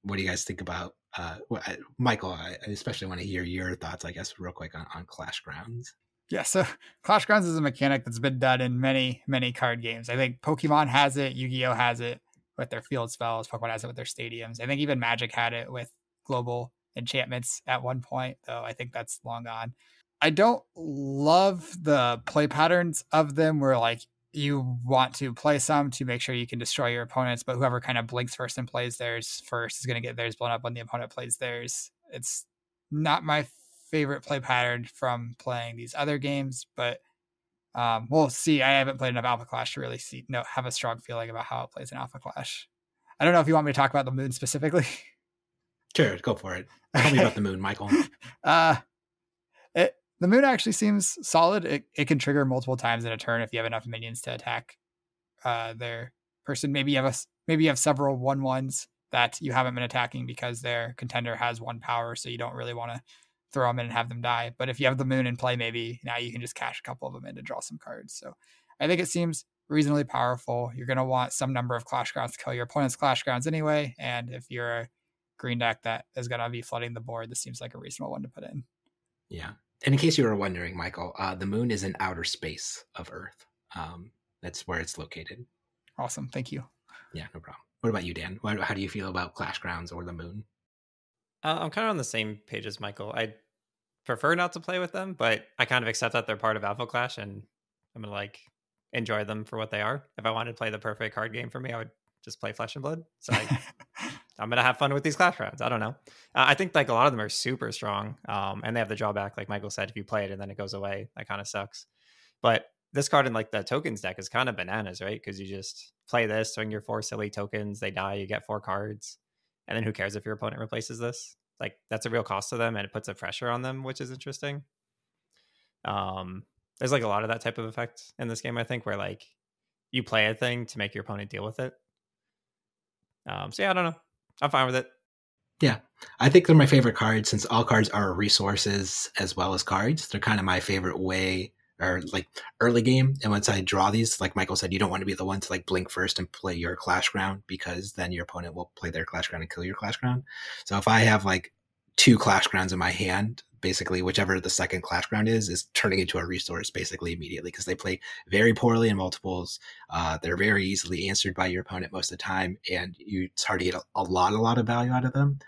what do you guys think about uh, well, I- Michael? I especially want to hear your thoughts, I guess, real quick on, on Clash Grounds. Yeah, so Clash Grounds is a mechanic that's been done in many, many card games. I think Pokemon has it, Yu-Gi-Oh has it with their field spells, Pokemon has it with their stadiums. I think even Magic had it with global enchantments at one point, though I think that's long gone. I don't love the play patterns of them where like you want to play some to make sure you can destroy your opponents, but whoever kind of blinks first and plays theirs first is going to get theirs blown up when the opponent plays theirs. It's not my favorite play pattern from playing these other games, but um, we'll see. I haven't played enough Alpha Clash to really see no have a strong feeling about how it plays in Alpha Clash. I don't know if you want me to talk about the moon specifically. Sure, go for it. Tell me about the moon, Michael. uh, it the moon actually seems solid. It, it can trigger multiple times in a turn if you have enough minions to attack uh, their person. Maybe you have a maybe you have several one ones that you haven't been attacking because their contender has one power, so you don't really want to throw them in and have them die. But if you have the moon in play, maybe now you can just cash a couple of them in to draw some cards. So I think it seems reasonably powerful. You're going to want some number of clash grounds to kill your opponent's clash grounds anyway. And if you're a green deck that is going to be flooding the board, this seems like a reasonable one to put in. Yeah. And in case you were wondering, Michael, uh, the moon is in outer space of Earth. Um, that's where it's located. Awesome. Thank you. Yeah, no problem. What about you, Dan? What, how do you feel about Clash Grounds or the moon? Uh, I'm kind of on the same page as Michael. I prefer not to play with them, but I kind of accept that they're part of Alpha Clash and I'm to like enjoy them for what they are. If I wanted to play the perfect card game for me, I would just play Flesh and Blood. So I, I'm gonna have fun with these clash grounds. I don't know. Uh, I think like a lot of them are super strong, um, and they have the drawback, like Michael said, if you play it and then it goes away, that kind of sucks. But this card in like the tokens deck is kind of bananas, right? Because you just play this, swing your four silly tokens, they die, you get four cards, and then who cares if your opponent replaces this? Like that's a real cost to them, and it puts a pressure on them, which is interesting. Um, there's like a lot of that type of effect in this game, I think, where like you play a thing to make your opponent deal with it. Um, so yeah, I don't know. I'm fine with it. Yeah, I think they're my favorite cards since all cards are resources as well as cards. They're kind of my favorite way or like early game. And once I draw these, like Michael said, you don't want to be the one to like blink first and play your clash ground because then your opponent will play their clash ground and kill your clash ground. So if I have like two clash grounds in my hand, basically whichever the second clash ground is is turning into a resource basically immediately because they play very poorly in multiples uh, they're very easily answered by your opponent most of the time and you it's hard to get a, a lot a lot of value out of them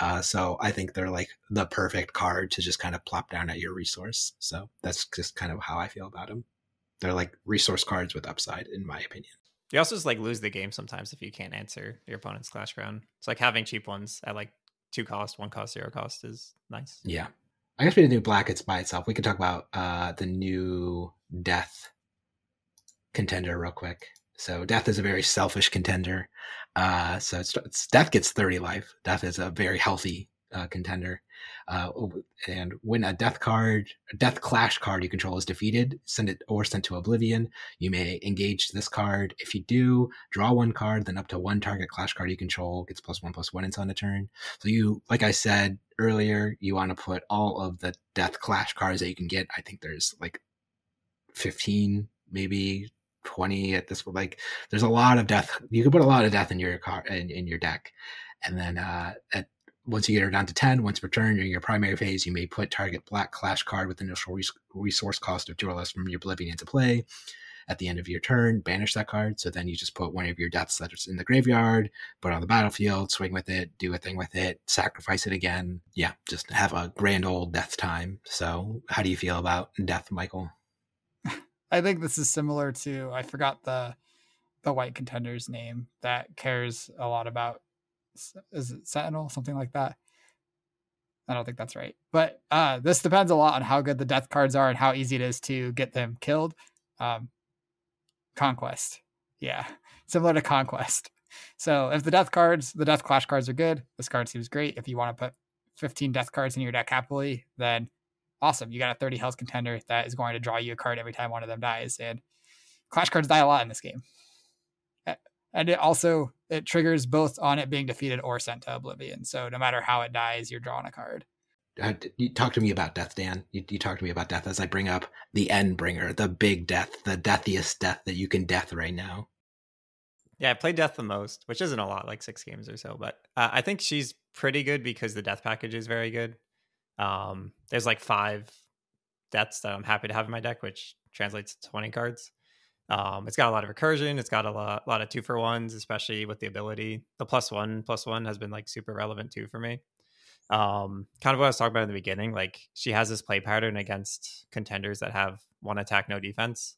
uh, so i think they're like the perfect card to just kind of plop down at your resource. So that's just kind of how i feel about them they're like resource cards with upside in my opinion. You also just like lose the game sometimes if you can't answer your opponent's clash ground it's like having cheap ones at like two cost one cost zero cost is nice. Yeah. I guess we didn't do blackets by itself. We could talk about uh, the new death contender real quick. So death is a very selfish contender. Uh, so it's, it's, death gets 30 life. Death is a very healthy uh, contender. Uh, and when a death card, a death clash card you control is defeated, send it or sent to oblivion. You may engage this card. If you do, draw one card, then up to one target clash card you control gets plus one plus one until end of turn. So you, like I said earlier, you want to put all of the death clash cards that you can get. I think there's like 15, maybe 20 at this like there's a lot of death you can put a lot of death in your car in, in your deck and then uh at once you get her down to 10, once per turn during your primary phase, you may put target black clash card with initial res- resource cost of two or less from your Oblivion into play. At the end of your turn, banish that card. So then you just put one of your deaths that's in the graveyard, put on the battlefield, swing with it, do a thing with it, sacrifice it again. Yeah, just have a grand old death time. So, how do you feel about death, Michael? I think this is similar to I forgot the the white contender's name that cares a lot about is it Sentinel, something like that. I don't think that's right. But uh, this depends a lot on how good the death cards are and how easy it is to get them killed. Um, Conquest. Yeah. Similar to Conquest. So if the death cards, the death clash cards are good, this card seems great. If you want to put 15 death cards in your deck happily, then awesome. You got a 30 health contender that is going to draw you a card every time one of them dies. And clash cards die a lot in this game and it also it triggers both on it being defeated or sent to oblivion. So no matter how it dies, you're drawing a card. Uh, you talk to me about death, Dan. You, you talk to me about death as I bring up the end bringer, the big death, the deathiest death that you can death right now. Yeah, I played death the most, which isn't a lot, like six games or so. But uh, I think she's pretty good because the death package is very good. Um, there's like five deaths that I'm happy to have in my deck, which translates to 20 cards. Um, it's got a lot of recursion. It's got a lot, lot of two for ones, especially with the ability. The plus one, plus one has been like super relevant too for me. Um, kind of what I was talking about in the beginning. Like she has this play pattern against contenders that have one attack, no defense.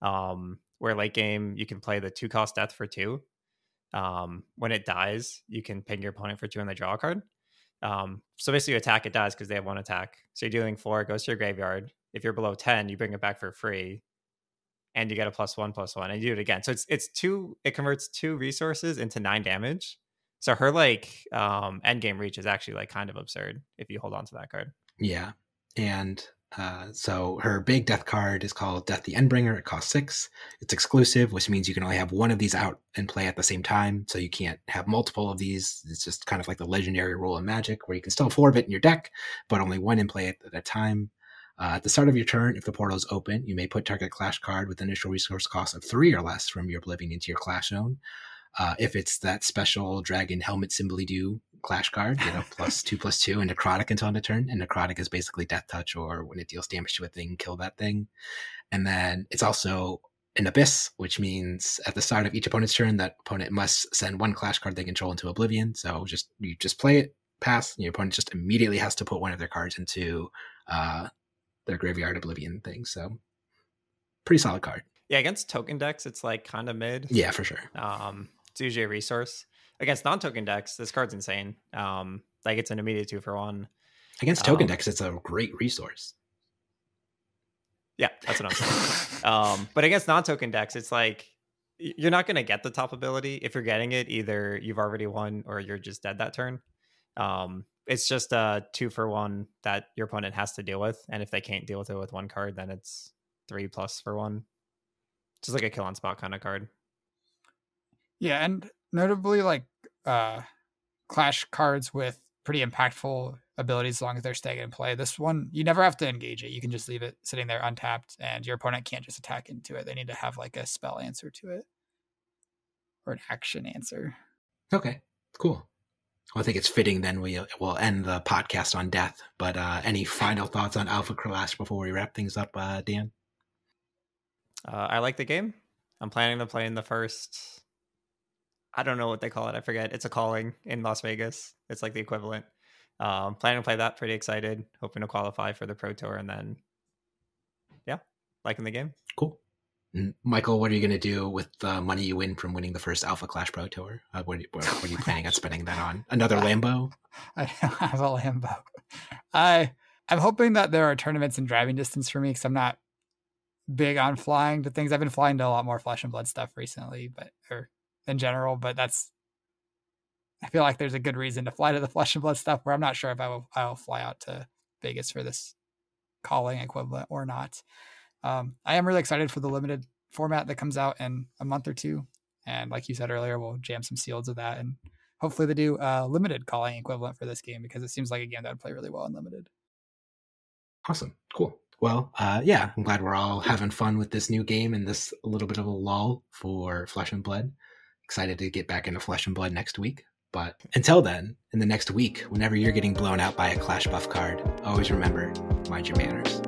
Um, where late game you can play the two cost death for two. Um, when it dies, you can ping your opponent for two and the draw a card. Um, so basically, you attack, it dies because they have one attack. So you're dealing four, it goes to your graveyard. If you're below 10, you bring it back for free and you get a plus one plus one and you do it again so it's it's two it converts two resources into nine damage so her like um end game reach is actually like kind of absurd if you hold on to that card yeah and Uh, so her big death card is called Death the Endbringer. It costs six. It's exclusive, which means you can only have one of these out and play at the same time. So you can't have multiple of these. It's just kind of like the legendary rule in Magic, where you can still four of it in your deck, but only one in play at a time. Uh, at the start of your turn, if the portal is open, you may put target clash card with initial resource cost of three or less from your Oblivion into your clash zone. Uh, if it's that special dragon helmet symbol do clash card, you know, plus two plus two, and necrotic until end of turn. And necrotic is basically death touch, or when it deals damage to a thing, kill that thing. And then it's also an abyss, which means at the start of each opponent's turn, that opponent must send one clash card they control into oblivion. So just you just play it, pass. And your opponent just immediately has to put one of their cards into uh, their graveyard oblivion thing. So pretty solid card. Yeah, against token decks, it's like kind of mid. Yeah, for sure. Um, it's usually a resource. Against non-token decks, this card's insane. Um, like it's an immediate two for one. Against token um, decks, it's a great resource. Yeah, that's what I'm saying. um, but against non-token decks, it's like you're not going to get the top ability. If you're getting it, either you've already won or you're just dead that turn. Um, it's just a two for one that your opponent has to deal with, and if they can't deal with it with one card, then it's three plus for one. Just like a kill on spot kind of card. Yeah, and notably, like uh, clash cards with pretty impactful abilities as long as they're staying in play. This one, you never have to engage it. You can just leave it sitting there untapped, and your opponent can't just attack into it. They need to have like a spell answer to it or an action answer. Okay, cool. Well, I think it's fitting then we will end the podcast on death. But uh, any final thoughts on Alpha Clash before we wrap things up, uh, Dan? Uh, I like the game. I'm planning to play in the first I don't know what they call it. I forget. It's a calling in Las Vegas. It's like the equivalent. Um, planning to play that. Pretty excited. Hoping to qualify for the Pro Tour, and then yeah, liking the game. Cool. Michael, what are you going to do with the money you win from winning the first Alpha Clash Pro Tour? Uh, what, what, what, are you planning on spending that on? Another Lambo? I have a Lambo. I I'm hoping that there are tournaments in driving distance for me because I'm not big on flying to things. I've been flying to a lot more flesh and blood stuff recently, but or in general, but that's I feel like there's a good reason to fly to the flesh and blood stuff where I'm not sure if I will I'll fly out to Vegas for this calling equivalent or not. Um, I am really excited for the limited format that comes out in a month or two. And like you said earlier, we'll jam some seals of that and hopefully they do a limited calling equivalent for this game because it seems like a game that would play really well in limited. Awesome. Cool. Well, uh, yeah, I'm glad we're all having fun with this new game and this little bit of a lull for Flesh and Blood excited to get back into flesh and blood next week. But until then, in the next week, whenever you're getting blown out by a Clash Buff card, always remember mind your manners.